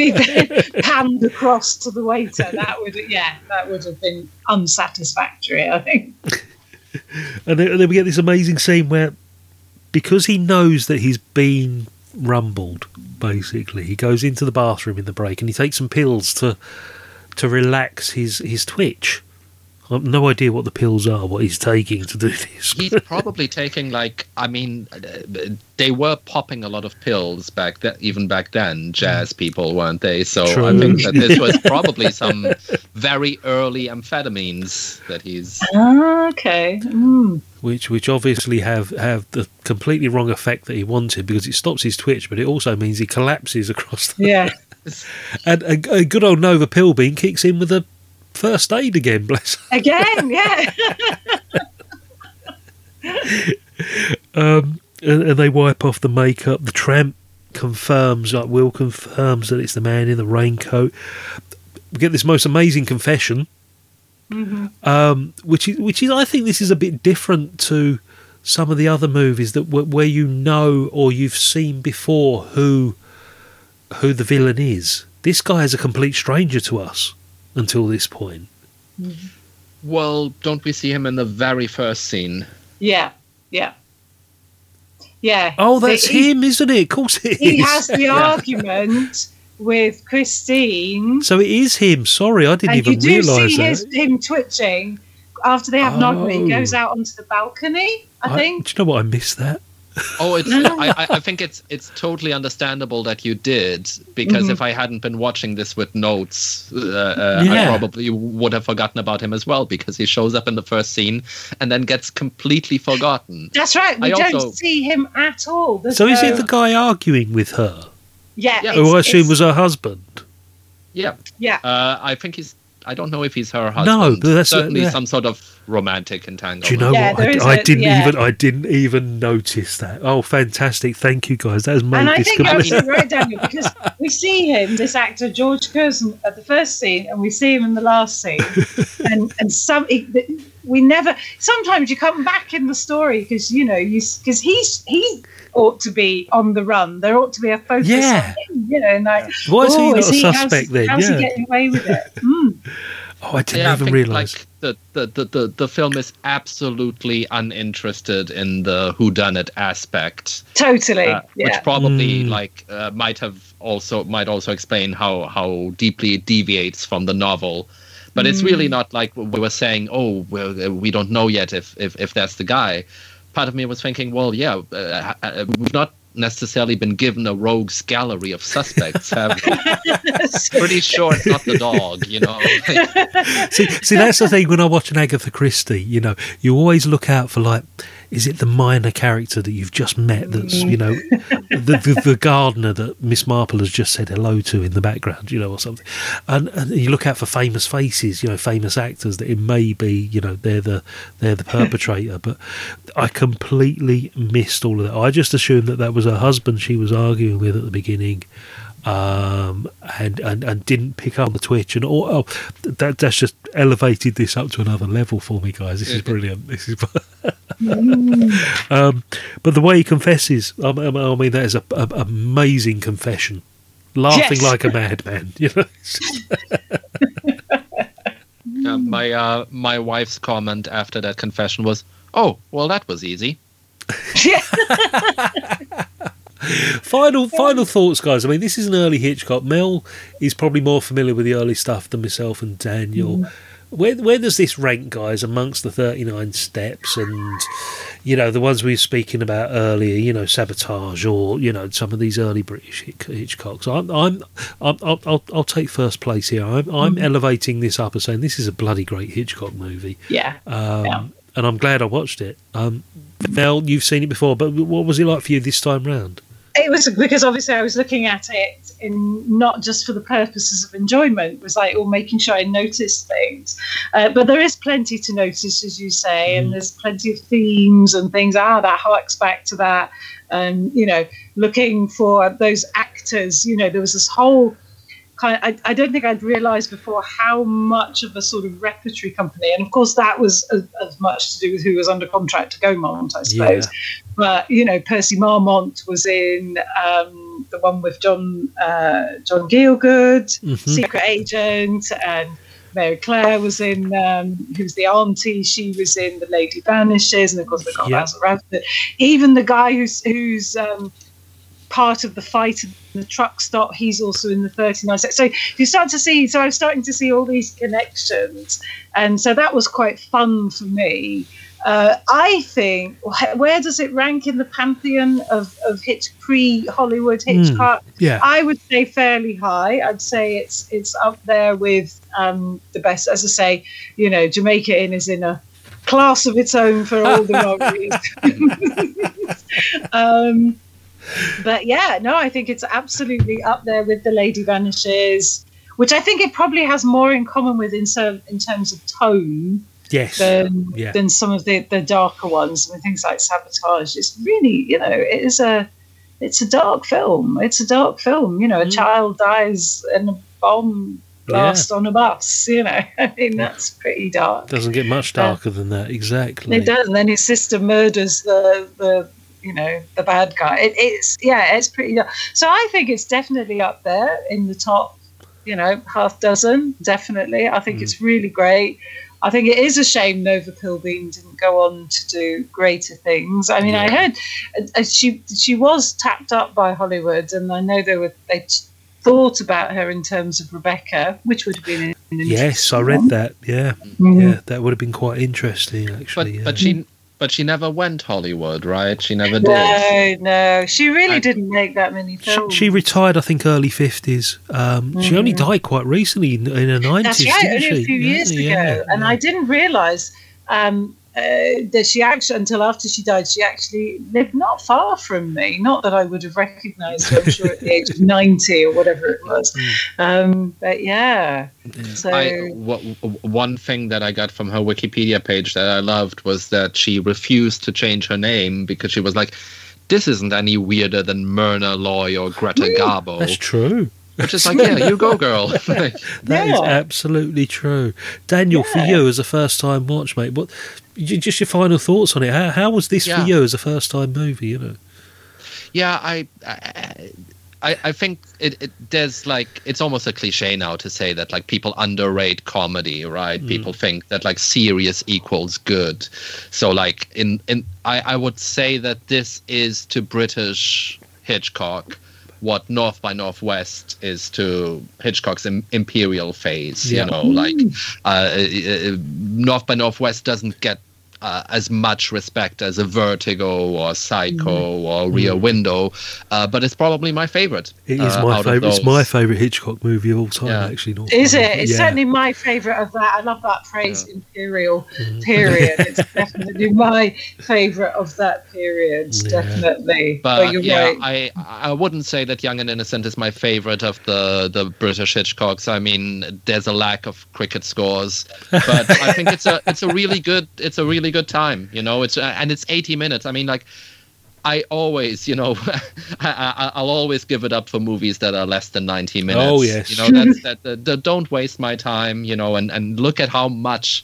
he [LAUGHS] panned across to the waiter, that would yeah, that would have been unsatisfactory. I think. [LAUGHS] and then, then we get this amazing scene where, because he knows that he's been rumbled, basically, he goes into the bathroom in the break and he takes some pills to to relax his his twitch. I've no idea what the pills are, what he's taking to do [LAUGHS] this. he's probably taking like I mean, uh, they were popping a lot of pills back then, even back then. Jazz people weren't they? So I think that this was [LAUGHS] probably some very early amphetamines that he's. Ah, okay. Mm. which which obviously have have the completely wrong effect that he wanted because it stops his twitch, but it also means he collapses across. The, Yeah. [LAUGHS] and a, a good old Nova Pilbeam kicks in with a first aid again. Bless. Again, yeah. [LAUGHS] Um, and, and they wipe off the makeup. The tramp confirms, like Will confirms that it's the man in the raincoat. We get this most amazing confession. um, which is which is I think this is a bit different to some of the other movies that where where you know or you've seen before who who the villain is. This guy is a complete stranger to us until this point. Well, don't we see him in the very first scene? Yeah, yeah. Yeah. Oh, that's He- him, isn't it? Of course it is. He has the [LAUGHS] argument with Christine. So it is him. Sorry, I didn't and you even do realise see that. his, him twitching after they have nog He Oh. goes out onto the balcony, I, I- think. do you know what? I missed that. Oh, it's. I, I- I think it's it's totally understandable that you did because Mhm. if I hadn't been watching this with notes, uh, uh, Yeah. I probably would have forgotten about him as well because he shows up in the first scene and then gets completely forgotten. That's right. We I don't also- see him at all. There's So is he the guy arguing with her? Yeah. Yeah. Who I assume it's- was her husband. Yeah, Yeah. uh, I think he's. I don't know if he's her No, husband. but that's- certainly yeah. some sort of romantic entanglement. Do you know Yeah, what? there I, is I a- didn't yeah. even I didn't even notice that. Oh, fantastic! Thank you guys. That has made And I this think you're complete. absolutely right, Daniel, because we see him, this actor George Curzon, at the first scene, and we see him in the last scene, [LAUGHS] and and some it, we never. Sometimes you come back in the story because you know you because he's he ought to be on the run. There ought to be a focus Yeah. on him, you know, and like Why is he oh, not a how's- suspect then? How's Yeah. he getting away with it? Mm. [LAUGHS] Oh, I didn't yeah, even realise. like the, the, the, the, the film is absolutely uninterested in the whodunit aspect. Totally, uh, yeah. which probably Mm. like uh, might have also might also explain how how deeply it deviates from the novel but it's really not like we were saying oh well uh, we don't know yet if if, if that's the guy part of me was thinking well yeah uh, uh, we've not necessarily been given a rogues gallery of suspects have [LAUGHS] we? pretty sure it's not the dog you know [LAUGHS] see, see, that's the thing when I watch an Agatha Christie, you know, you always look out for like, is it the minor character that you've just met that's, you know, mm. the, the, the gardener that Miss Marple has just said hello to in the background, you know, or something. And, and you look out for famous faces, you know, famous actors that it may be, you know, they're the they're the perpetrator. but I completely missed all of that. I just assumed that that was her husband she was arguing with at the beginning um, and, and and didn't pick up the twitch and all. Oh, that that's just elevated this up to another level for me, guys. This is brilliant. This is. [LAUGHS] um, but the way he confesses, I mean, I mean that is a, a amazing confession. Laughing Yes. like a madman, [LAUGHS] you know. Uh, my uh, my wife's comment after that confession was oh well that was easy [LAUGHS] final final thoughts, guys. I mean, this is an early Hitchcock. Mel is probably more familiar with the early stuff than myself and Daniel. Where where does this rank, guys, amongst the thirty nine steps and you know the ones we were speaking about earlier? You know, sabotage or you know some of these early British Hitch- Hitchcocks. I'm I'm, I'm I'll, I'll I'll take first place here. I'm I'm elevating this up and saying this is a bloody great Hitchcock movie. Yeah. Um, Yeah. And I'm glad I watched it. Um, Mel, you've seen it before, but what was it like for you this time round? It was because obviously I was looking at it in not just for the purposes of enjoyment, it was like all making sure I noticed things. Uh, but there is plenty to notice, as you say, and there's plenty of themes and things. Ah, that harks back to that. And you know, looking for those actors. You know, there was this whole kind. I, I don't think I'd realised before how much of a sort of repertory company, and of course that was as, as much to do with who was under contract to Gaumont, I suppose but you know Percy Marmont was in um, the one with John uh, John Gielgud, Mhm. Secret Agent, and Mary Clare was in um, who's the auntie. She was in The Lady Vanishes, and of course Yeah. Basil Radford. Even the guy who's who's um, part of the fight in the truck stop, he's also in the 39 Steps. So you start to see. So I was starting to see all these connections, and so that was quite fun for me. Uh, I think where does it rank in the pantheon of of Hitch pre Hollywood Hitchcock? yeah. I would say fairly high. I'd say it's it's up there with um, the best. As I say, you know, Jamaica Inn is in a class of its own for all the wrong [LAUGHS] reasons. [LAUGHS] um, but yeah, no, I think it's absolutely up there with The Lady Vanishes, which I think it probably has more in common with in, ser- in terms of tone Yes. than Yeah. than some of the, the darker ones. I mean, things like Sabotage. It's really, you know, it is a it's a dark film. It's a dark film. You know, a mm. child dies in a bomb oh, blast on a bus. You know, [LAUGHS] I mean, that's pretty dark. Doesn't get much darker than that. Exactly. It does, and then his sister murders the the you know the bad guy. It, it's yeah, it's pretty. So I think it's definitely up there in the top. You know, half dozen definitely. I think it's really great. I think it is a shame Nova Pilbeam didn't go on to do greater things. I mean, I heard uh, uh, she she was tapped up by Hollywood, and I know they were they thought about her in terms of Rebecca, which would have been an Yes, I read that. Yeah, Mhm. yeah, that would have been quite interesting actually. But yeah. she but she never went Hollywood, right? She never did. No, no, she really didn't make that many She, films. she retired, I think, early fifties. Um, She only died quite recently in, in her nineties. That's right, didn't only she? a few Yeah, years yeah, ago, and I didn't realise um, uh, that she actually, until after she died, she actually lived not far from me. Not that I would have recognised her, I'm sure, at the age of ninety or whatever it was. [LAUGHS] Um, but yeah, so I, w- w- one thing that I got from her Wikipedia page that I loved was that she refused to change her name because she was like, "This isn't any weirder than Myrna Loy or Greta Garbo." That's true. Which is like, yeah, you go, girl. Like, [LAUGHS] That is Yeah. absolutely true. Daniel, for you as a first time watch, mate, what j- just your final thoughts on it? How, how was this Yeah. for you as a first time movie? You know, yeah, I, I, I, I think it, it. There's like, it's almost a cliche now to say that like people underrate comedy, right? Mm. People think that like serious equals good. So like in in, I, I would say that this is to British Hitchcock what North by Northwest is to Hitchcock's im- Imperial phase. Yeah. You know, like uh, uh, North by Northwest doesn't get uh, as much respect as a Vertigo or Psycho or Rear Window, uh, but it's probably my favorite. it is uh, my favorite. It's my favorite Hitchcock movie of all time. Yeah. Actually, North is by it? It's Yeah. certainly my favourite of that. I love that phrase, imperial period. [LAUGHS] It's definitely my favourite of that period. Definitely. But you're yeah, right. I I wouldn't say that Young and Innocent is my favorite of the the British Hitchcocks. I mean, there's a lack of cricket scores, but I think it's a it's a really good it's a really good time. You know, it's uh, and it's 80 minutes. I mean, like. I always, you know, [LAUGHS] I, I, I'll always give it up for movies that are less than 90 minutes. Oh, yes. You know, that's, that, that, that don't waste my time, you know, and, and look at how much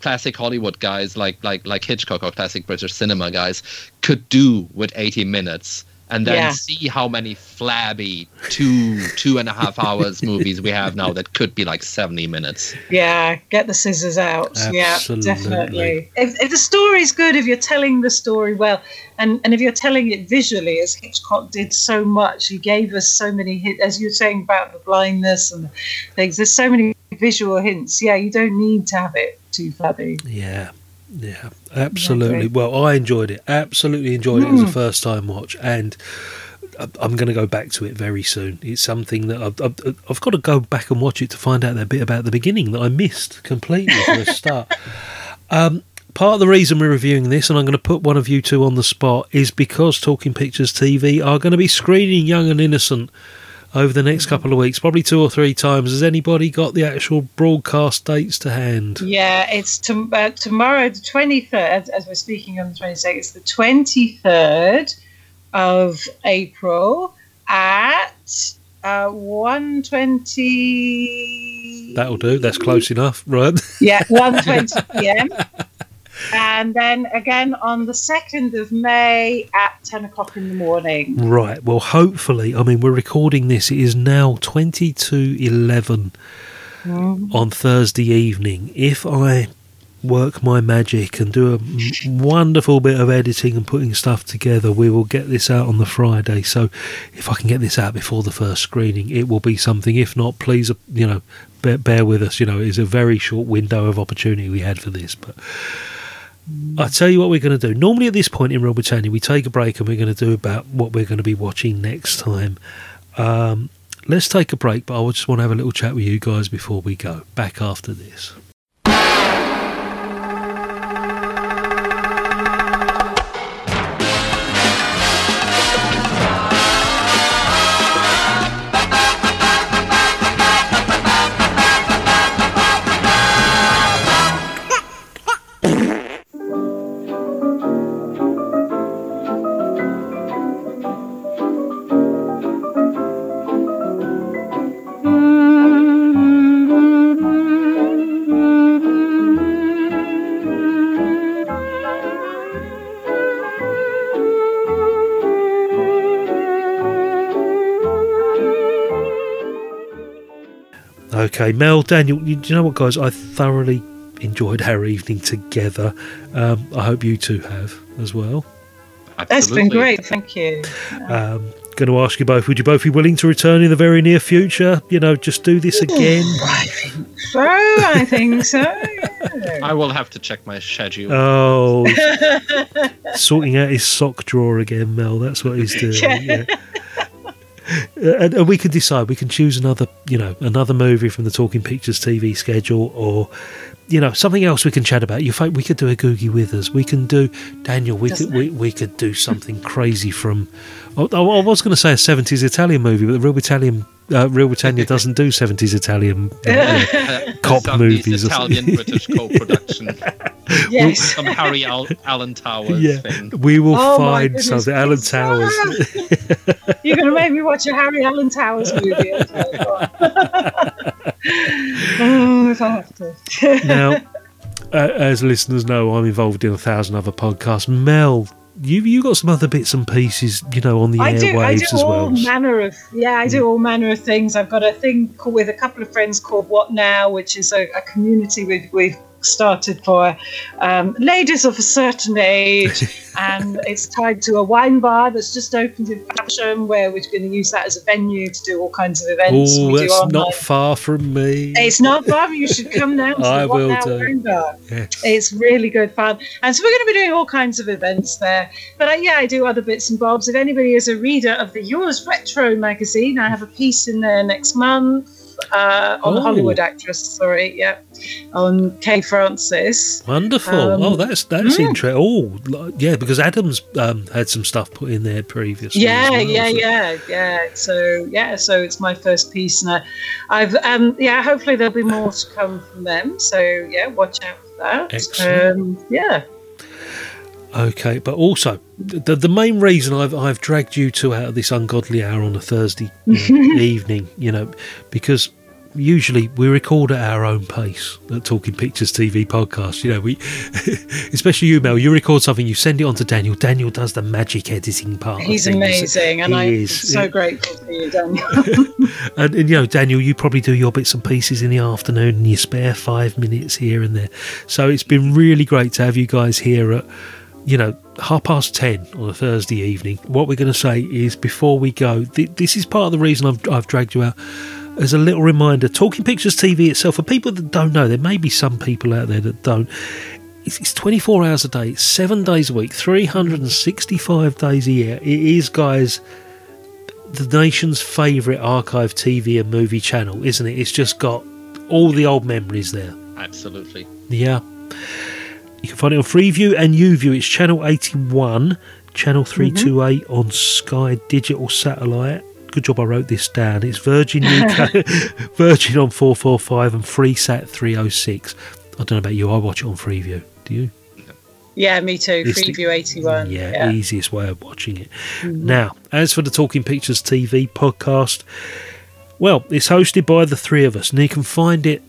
classic Hollywood guys like like like Hitchcock or classic British cinema guys could do with 80 minutes and then Yeah. see how many flabby two two and a half hours [LAUGHS] movies we have now that could be like 70 minutes Yeah, get the scissors out. Absolutely. Yeah, definitely. If, if the story's good, if you're telling the story well, and, and if you're telling it visually, as Hitchcock did so much, he gave us so many hints, as you were saying about the blindness and things, there's so many visual hints. Yeah, you don't need to have it too flabby. Yeah, yeah, absolutely. Well, I enjoyed it. Absolutely enjoyed it as a first time watch, and I'm going to go back to it very soon. It's something that I've, I've, I've got to go back and watch it to find out that bit about the beginning that I missed completely from the [LAUGHS] start. Um, part of the reason we're reviewing this, and I'm going to put one of you two on the spot, is because Talking Pictures TV are going to be screening Young and Innocent over the next couple of weeks, probably two or three times. Has anybody got the actual broadcast dates to hand? Yeah, it's to, uh, tomorrow, the 23rd, as, as we're speaking on the 22nd, it's the 23rd of April at uh, 1.20... That'll do. That's close enough, right? Yeah, 1.20 [LAUGHS] p.m. and then again on the 2nd of May at 10 o'clock in the morning. Right. Well, hopefully, I mean, we're recording this. It is now 22.11 mm. on Thursday evening. If I work my magic and do a wonderful bit of editing and putting stuff together, we will get this out on the Friday. So if I can get this out before the first screening, it will be something. If not, please, you know, bear, bear with us. You know, it's a very short window of opportunity we had for this, but I tell you what we're going to do. Normally at this point in Real Britannia, we take a break and we're going to do about what we're going to be watching next time. Um, let's take a break, but I just want to have a little chat with you guys before we go. Back after this. Okay, Mel, Daniel, you, you know what, guys? I thoroughly enjoyed our evening together. Um, I hope you two have as well. That's been great. Thank you. Um, going to ask you both: Would you both be willing to return in the very near future? You know, just do this again. I think so. I think so. [LAUGHS] I will have to check my schedule. Oh, [LAUGHS] sorting out his sock drawer again, Mel. That's what he's doing. Yeah. yeah. [LAUGHS] Uh, and, and we can decide. We can choose another, you know, another movie from the Talking Pictures TV schedule, or you know, something else we can chat about. You think we could do a Googie Withers? We can do Daniel. We could we, we could do [LAUGHS] something crazy from. I, I was going to say a seventies Italian movie, but the Real Italian. Uh, Real Britannia [LAUGHS] doesn't do 70s Italian uh, [LAUGHS] cop Some movies. Italian. British co-production. [LAUGHS] Yes. Some Harry Al- Alan Towers Yeah, thing. we will Oh find goodness, something. Alan please Towers. [LAUGHS] You're going to make me watch a Harry Alan Towers movie. Okay, go on. oh, if I have to. [LAUGHS] now, uh, as listeners know, I'm involved in a thousand other podcasts. Mel, you you got some other bits and pieces, you know, on the I do, I do airwaves as all well. manner of yeah, I do all manner of things. I've got a thing with a couple of friends called What Now, which is a, a community we've, we've started for um, ladies of a certain age, [LAUGHS] and it's tied to a wine bar that's just opened in Fashion, where we're going to use that as a venue to do all kinds of events. Oh, that's online- not far from me. It's not far. You should come down to I the will do. Wine Bar. Yes. It's really good fun. And so we're going to be doing all kinds of events there. But uh, yeah, I do other bits and bobs. If anybody is a reader of the Yours Retro magazine, I have a piece in there next month uh, on Oh. Hollywood actress. Sorry, yeah, on Kay Francis. Wonderful. Um, oh, that's that's mm. interesting. Oh, yeah, because Adams um, had some stuff put in there previously. Yeah, well, yeah, so- yeah, yeah. So yeah, so it's my first piece, and I, I've um yeah. Hopefully there'll be more to come from them. So yeah, watch out for that. Excellent. Um, yeah. Okay, but also the the main reason I've I've dragged you two out of this ungodly hour on a Thursday [LAUGHS] evening, you know, because usually we record at our own pace at Talking Pictures TV podcast. You know, we [LAUGHS] especially you, Mel. You record something, you send it on to Daniel. Daniel does the magic editing part. He's amazing, and I'm so grateful for you, Daniel. [LAUGHS] And, and you know, Daniel, you probably do your bits and pieces in the afternoon and you spare five minutes here and there. So it's been really great to have you guys here at, you know, half past 10 on a Thursday evening. What we're going to say is before we go, th- this is part of the reason I've, I've dragged you out. As a little reminder, Talking Pictures TV itself, for people that don't know, there may be some people out there that don't. It's, it's 24 hours a day, seven days a week, 365 days a year. It is, guys, the nation's favourite archive TV and movie channel, isn't it? It's just got all the old memories there. Absolutely. Yeah. You can find it on Freeview and YouView. It's channel 81, channel 328 on Sky Digital Satellite. Good job I wrote this down. It's Virgin UK, [LAUGHS] Virgin on 445 and FreeSat 306. I don't know about you, I watch it on Freeview. Do you? yeah, me too. It's Freeview 81. Yeah, Yeah. easiest way of watching it. Mhm. Now, as for the Talking Pictures TV podcast, well, it's hosted by the three of us, and you can find it,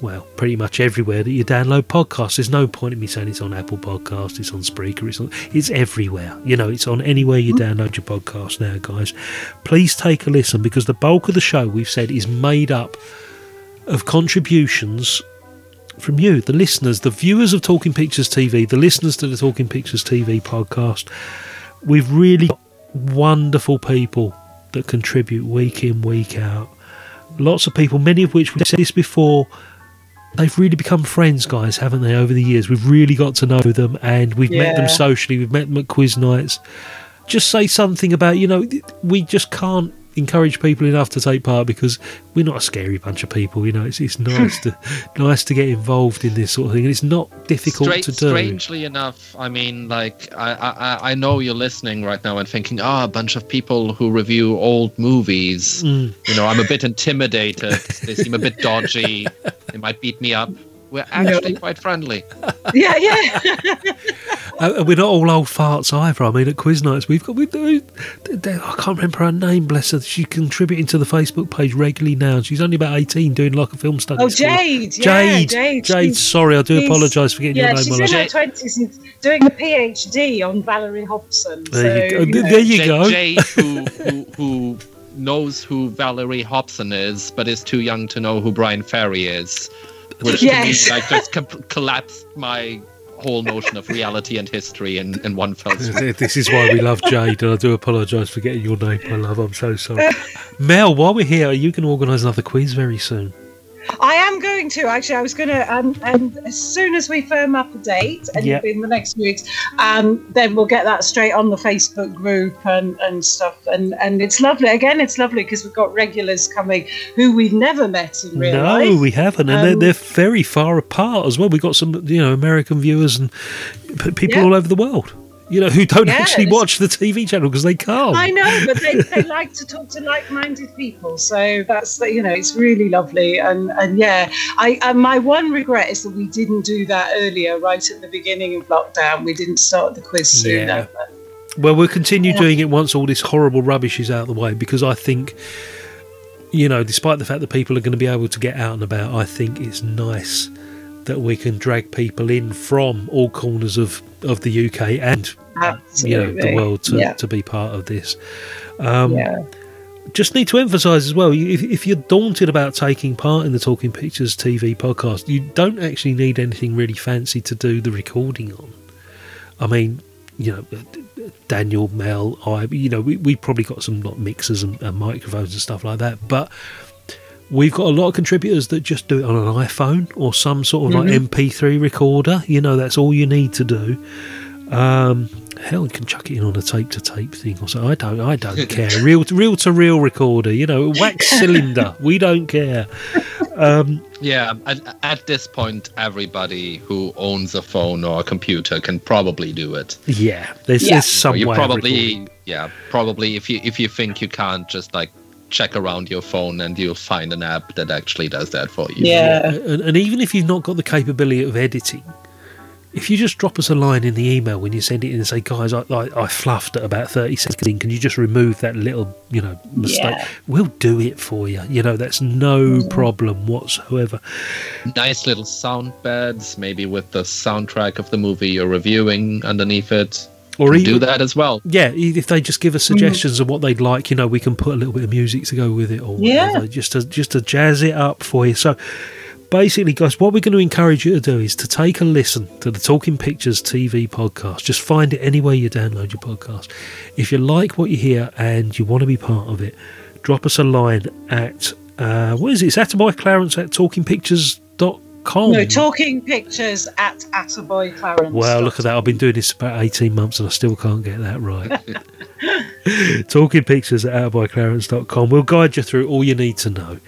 well, pretty much everywhere that you download podcasts. There's no point in me saying it's on Apple Podcasts, it's on Spreaker, it's on, it's everywhere. You know, it's on anywhere you download your podcast now, guys. Please take a listen because the bulk of the show we've said is made up of contributions from you, the listeners, the viewers of Talking Pictures TV, the listeners to the Talking Pictures TV podcast. We've really got wonderful people that contribute week in, week out. Lots of people, many of which we've said this before, they've really become friends, guys, haven't they? Over the years, we've really got to know them, and we've met them socially. We've met them at quiz nights. Just say something about you know we just can't encourage people enough to take part because we're not a scary bunch of people. You know, it's it's [LAUGHS] nice to nice to get involved in this sort of thing, and it's not difficult Stra- to do. Strangely enough, I mean, like I, I I know you're listening right now and thinking, ah, a bunch of people who review old movies. Mm. You know, I'm a bit intimidated. they seem a bit dodgy. [LAUGHS] They might beat me up. We're actually quite friendly. [LAUGHS] Yeah, yeah. [LAUGHS] Uh, and we're not all old farts either. I mean, at quiz nights, we've got we do. I can't remember her name. Bless her. She's contributing to the Facebook page regularly now. She's only about eighteen, doing like a film study. Oh, school. Jade. Yeah, Jade. Jade. Jade. Sorry, I do apologise for getting yeah, your name wrong. she's in her twenties and doing a PhD on Valerie Hobson. There you so, go. know. There you Jade, go. Jade, [LAUGHS] who, who who knows who Valerie Hobson is, but is too young to know who Bryan Ferry is, which Yes. to me like just com- collapsed my whole notion of reality and history in, in one fell swoop. This is why we love Jade, and I do apologise for getting your name, my love. I'm so sorry. Mel, while we're here, are you going to organise another quiz very soon? I am going to actually. I was going to, um, and as soon as we firm up a date, and Yep. in the next few weeks, um, then we'll get that straight on the Facebook group and, and stuff. And and it's lovely. Again, it's lovely because we've got regulars coming who we've never met in real no, life. No, we haven't, and they're, Um, they're very far apart as well. We've got some, you know, American viewers and people Yeah. all over the world, you know, who don't Yeah, actually watch the TV channel because they can't. I know, but they, they [LAUGHS] like to talk to like-minded people, so that's you know it's really lovely. And and yeah, I, I my one regret is that we didn't do that earlier, right at the beginning of lockdown. We didn't start the quiz sooner. Yeah. Well, we'll continue doing it once all this horrible rubbish is out of the way because I think, you know, despite the fact that people are going to be able to get out and about, I think it's nice that we can drag people in from all corners of, of the UK and you know the world to, Yeah. to be part of this. Um, Yeah. Just need to emphasise as well, if, if you're daunted about taking part in the Talking Pictures TV podcast, you don't actually need anything really fancy to do the recording on. I mean, you know, Daniel, Mel, I, you know, we we probably got some like mixers and, and microphones and stuff like that, but we've got a lot of contributors that just do it on an iPhone or some sort of Mhm. like MP3 recorder. You know, that's all you need to do. Um, hell, you can chuck it in on a tape to tape thing or so. I don't, I don't [LAUGHS] care. Real, reel to real recorder. You know, wax [LAUGHS] cylinder. We don't care. Um, Yeah, at, at this point, everybody who owns a phone or a computer can probably do it. yeah, there's, Yeah. there's some you way. of probably, yeah, probably if you if you think you can't just like check around your phone and you'll find an app that actually does that for you. Yeah. and, and even if you've not got the capability of editing, if you just drop us a line in the email when you send it in and say, guys, I, I, I fluffed at about 30 seconds in, can you just remove that little, you know, mistake? Yeah. We'll do it for you. You know, that's no mm-hmm. problem whatsoever. Nice little sound beds, maybe with the soundtrack of the movie you're reviewing underneath it. Or Can even, do that as well. Yeah, if they just give us suggestions of what they'd like, you know, we can put a little bit of music to go with it or Yeah. whatever, just to just to jazz it up for you. So basically, guys, what we're going to encourage you to do is to take a listen to the Talking Pictures TV podcast. Just find it anywhere you download your podcast. If you like what you hear and you want to be part of it, drop us a line at uh, what is it? It's Attaboy Clarence at No, talking pictures at Attaboy Clarence. Well, look at that. I've been doing this about 18 months and I still can't get that right. [LAUGHS] Talking pictures at attaboyclarence.com. We'll guide you through all you need to know.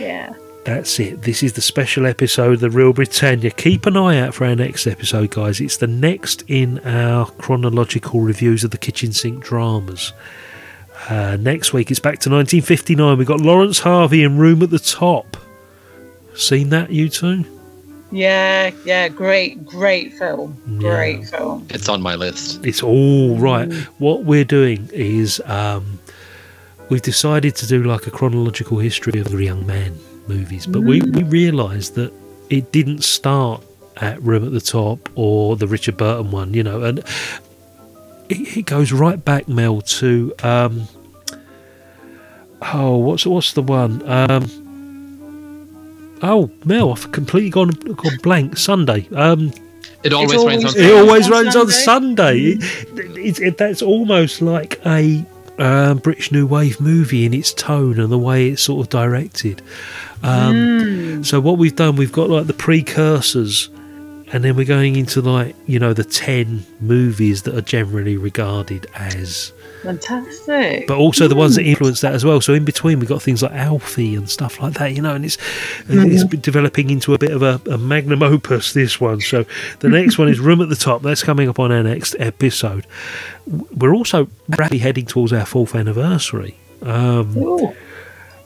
Yeah. That's it. This is the special episode of The Real Britannia. Keep an eye out for our next episode, guys. It's the next in our chronological reviews of the kitchen sink dramas. Uh, next week, it's back to 1959. We've got Laurence Harvey in Room at the Top. Seen that, you two? Yeah, yeah, great, great film. Yeah. Great film. It's on my list. It's all right. What we're doing is um, we've decided to do like a chronological history of the Young Man movies, but we, we realised that it didn't start at Room at the Top or the Richard Burton one, you know, and it, it goes right back, Mel, to um, oh, what's what's the one? Um, oh, Mel, I've completely gone gone blank. Sunday. Um, It always, always rains on it rains Sunday. always on runs on Sunday. Sunday. It, it, it- that's almost like a um, British New Wave movie in its tone and the way it's sort of directed. Um, So what we've done, we've got like the precursors, and then we're going into like you know the ten movies that are generally regarded as, Fantastic. but also the ones that hmm. influence that as well. So in between, we've got things like Alfie and stuff like that, you know, and it's it's hmm. been developing into a bit of a, a magnum opus. This one. So the next one is Room at the Top. That's coming up on our next episode. We're also rapidly heading towards our fourth anniversary. Um, Ooh.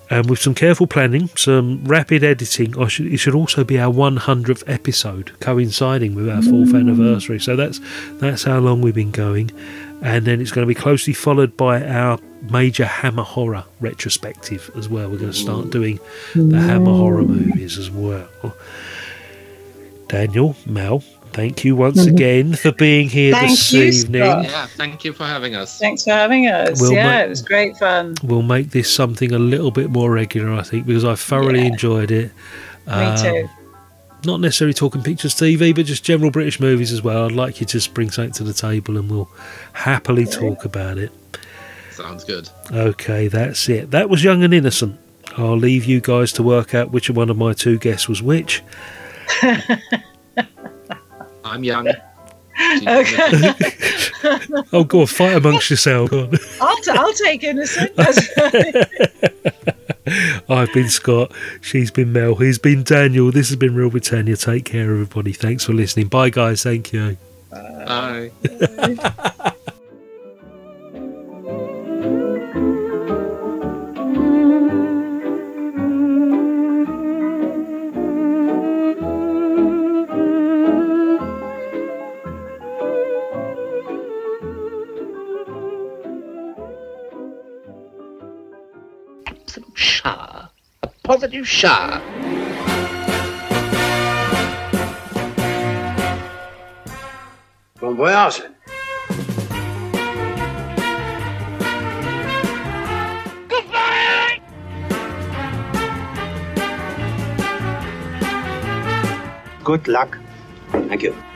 and with some careful planning, some rapid editing, I should, it should also be our 100th episode, coinciding with our fourth hmm. anniversary. So that's that's how long we've been going, and then it's going to be closely followed by our major Hammer horror retrospective as well. We're going to start doing the Hammer horror movies as well. Daniel, Mel, thank you once again for being here Thank this you, evening. Scott. Yeah, thank you for having us. Thanks for having us. We'll yeah, make- it was great fun. We'll make this something a little bit more regular, I think, because I thoroughly Yeah. enjoyed it. Me Um, too. Not necessarily talking pictures TV, but just general British movies as well. I'd like you to just bring something to the table and we'll happily talk about it. Sounds good. Okay, that's it. That was Young and Innocent. I'll leave you guys to work out which one of my two guests was which. [LAUGHS] I'm young. Okay. [LAUGHS] Oh, go on, fight amongst yourselves. I'll, t- I'll take innocent. [LAUGHS] That's- [LAUGHS] I've been Scott. She's been Mel. He's been Daniel. This has been Real Britannia. Take care, everybody. Thanks for listening. Bye, guys. Thank you. Bye. absolute [LAUGHS] positive shower. Bon voyage. Good luck. Thank you.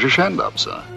Keeping the British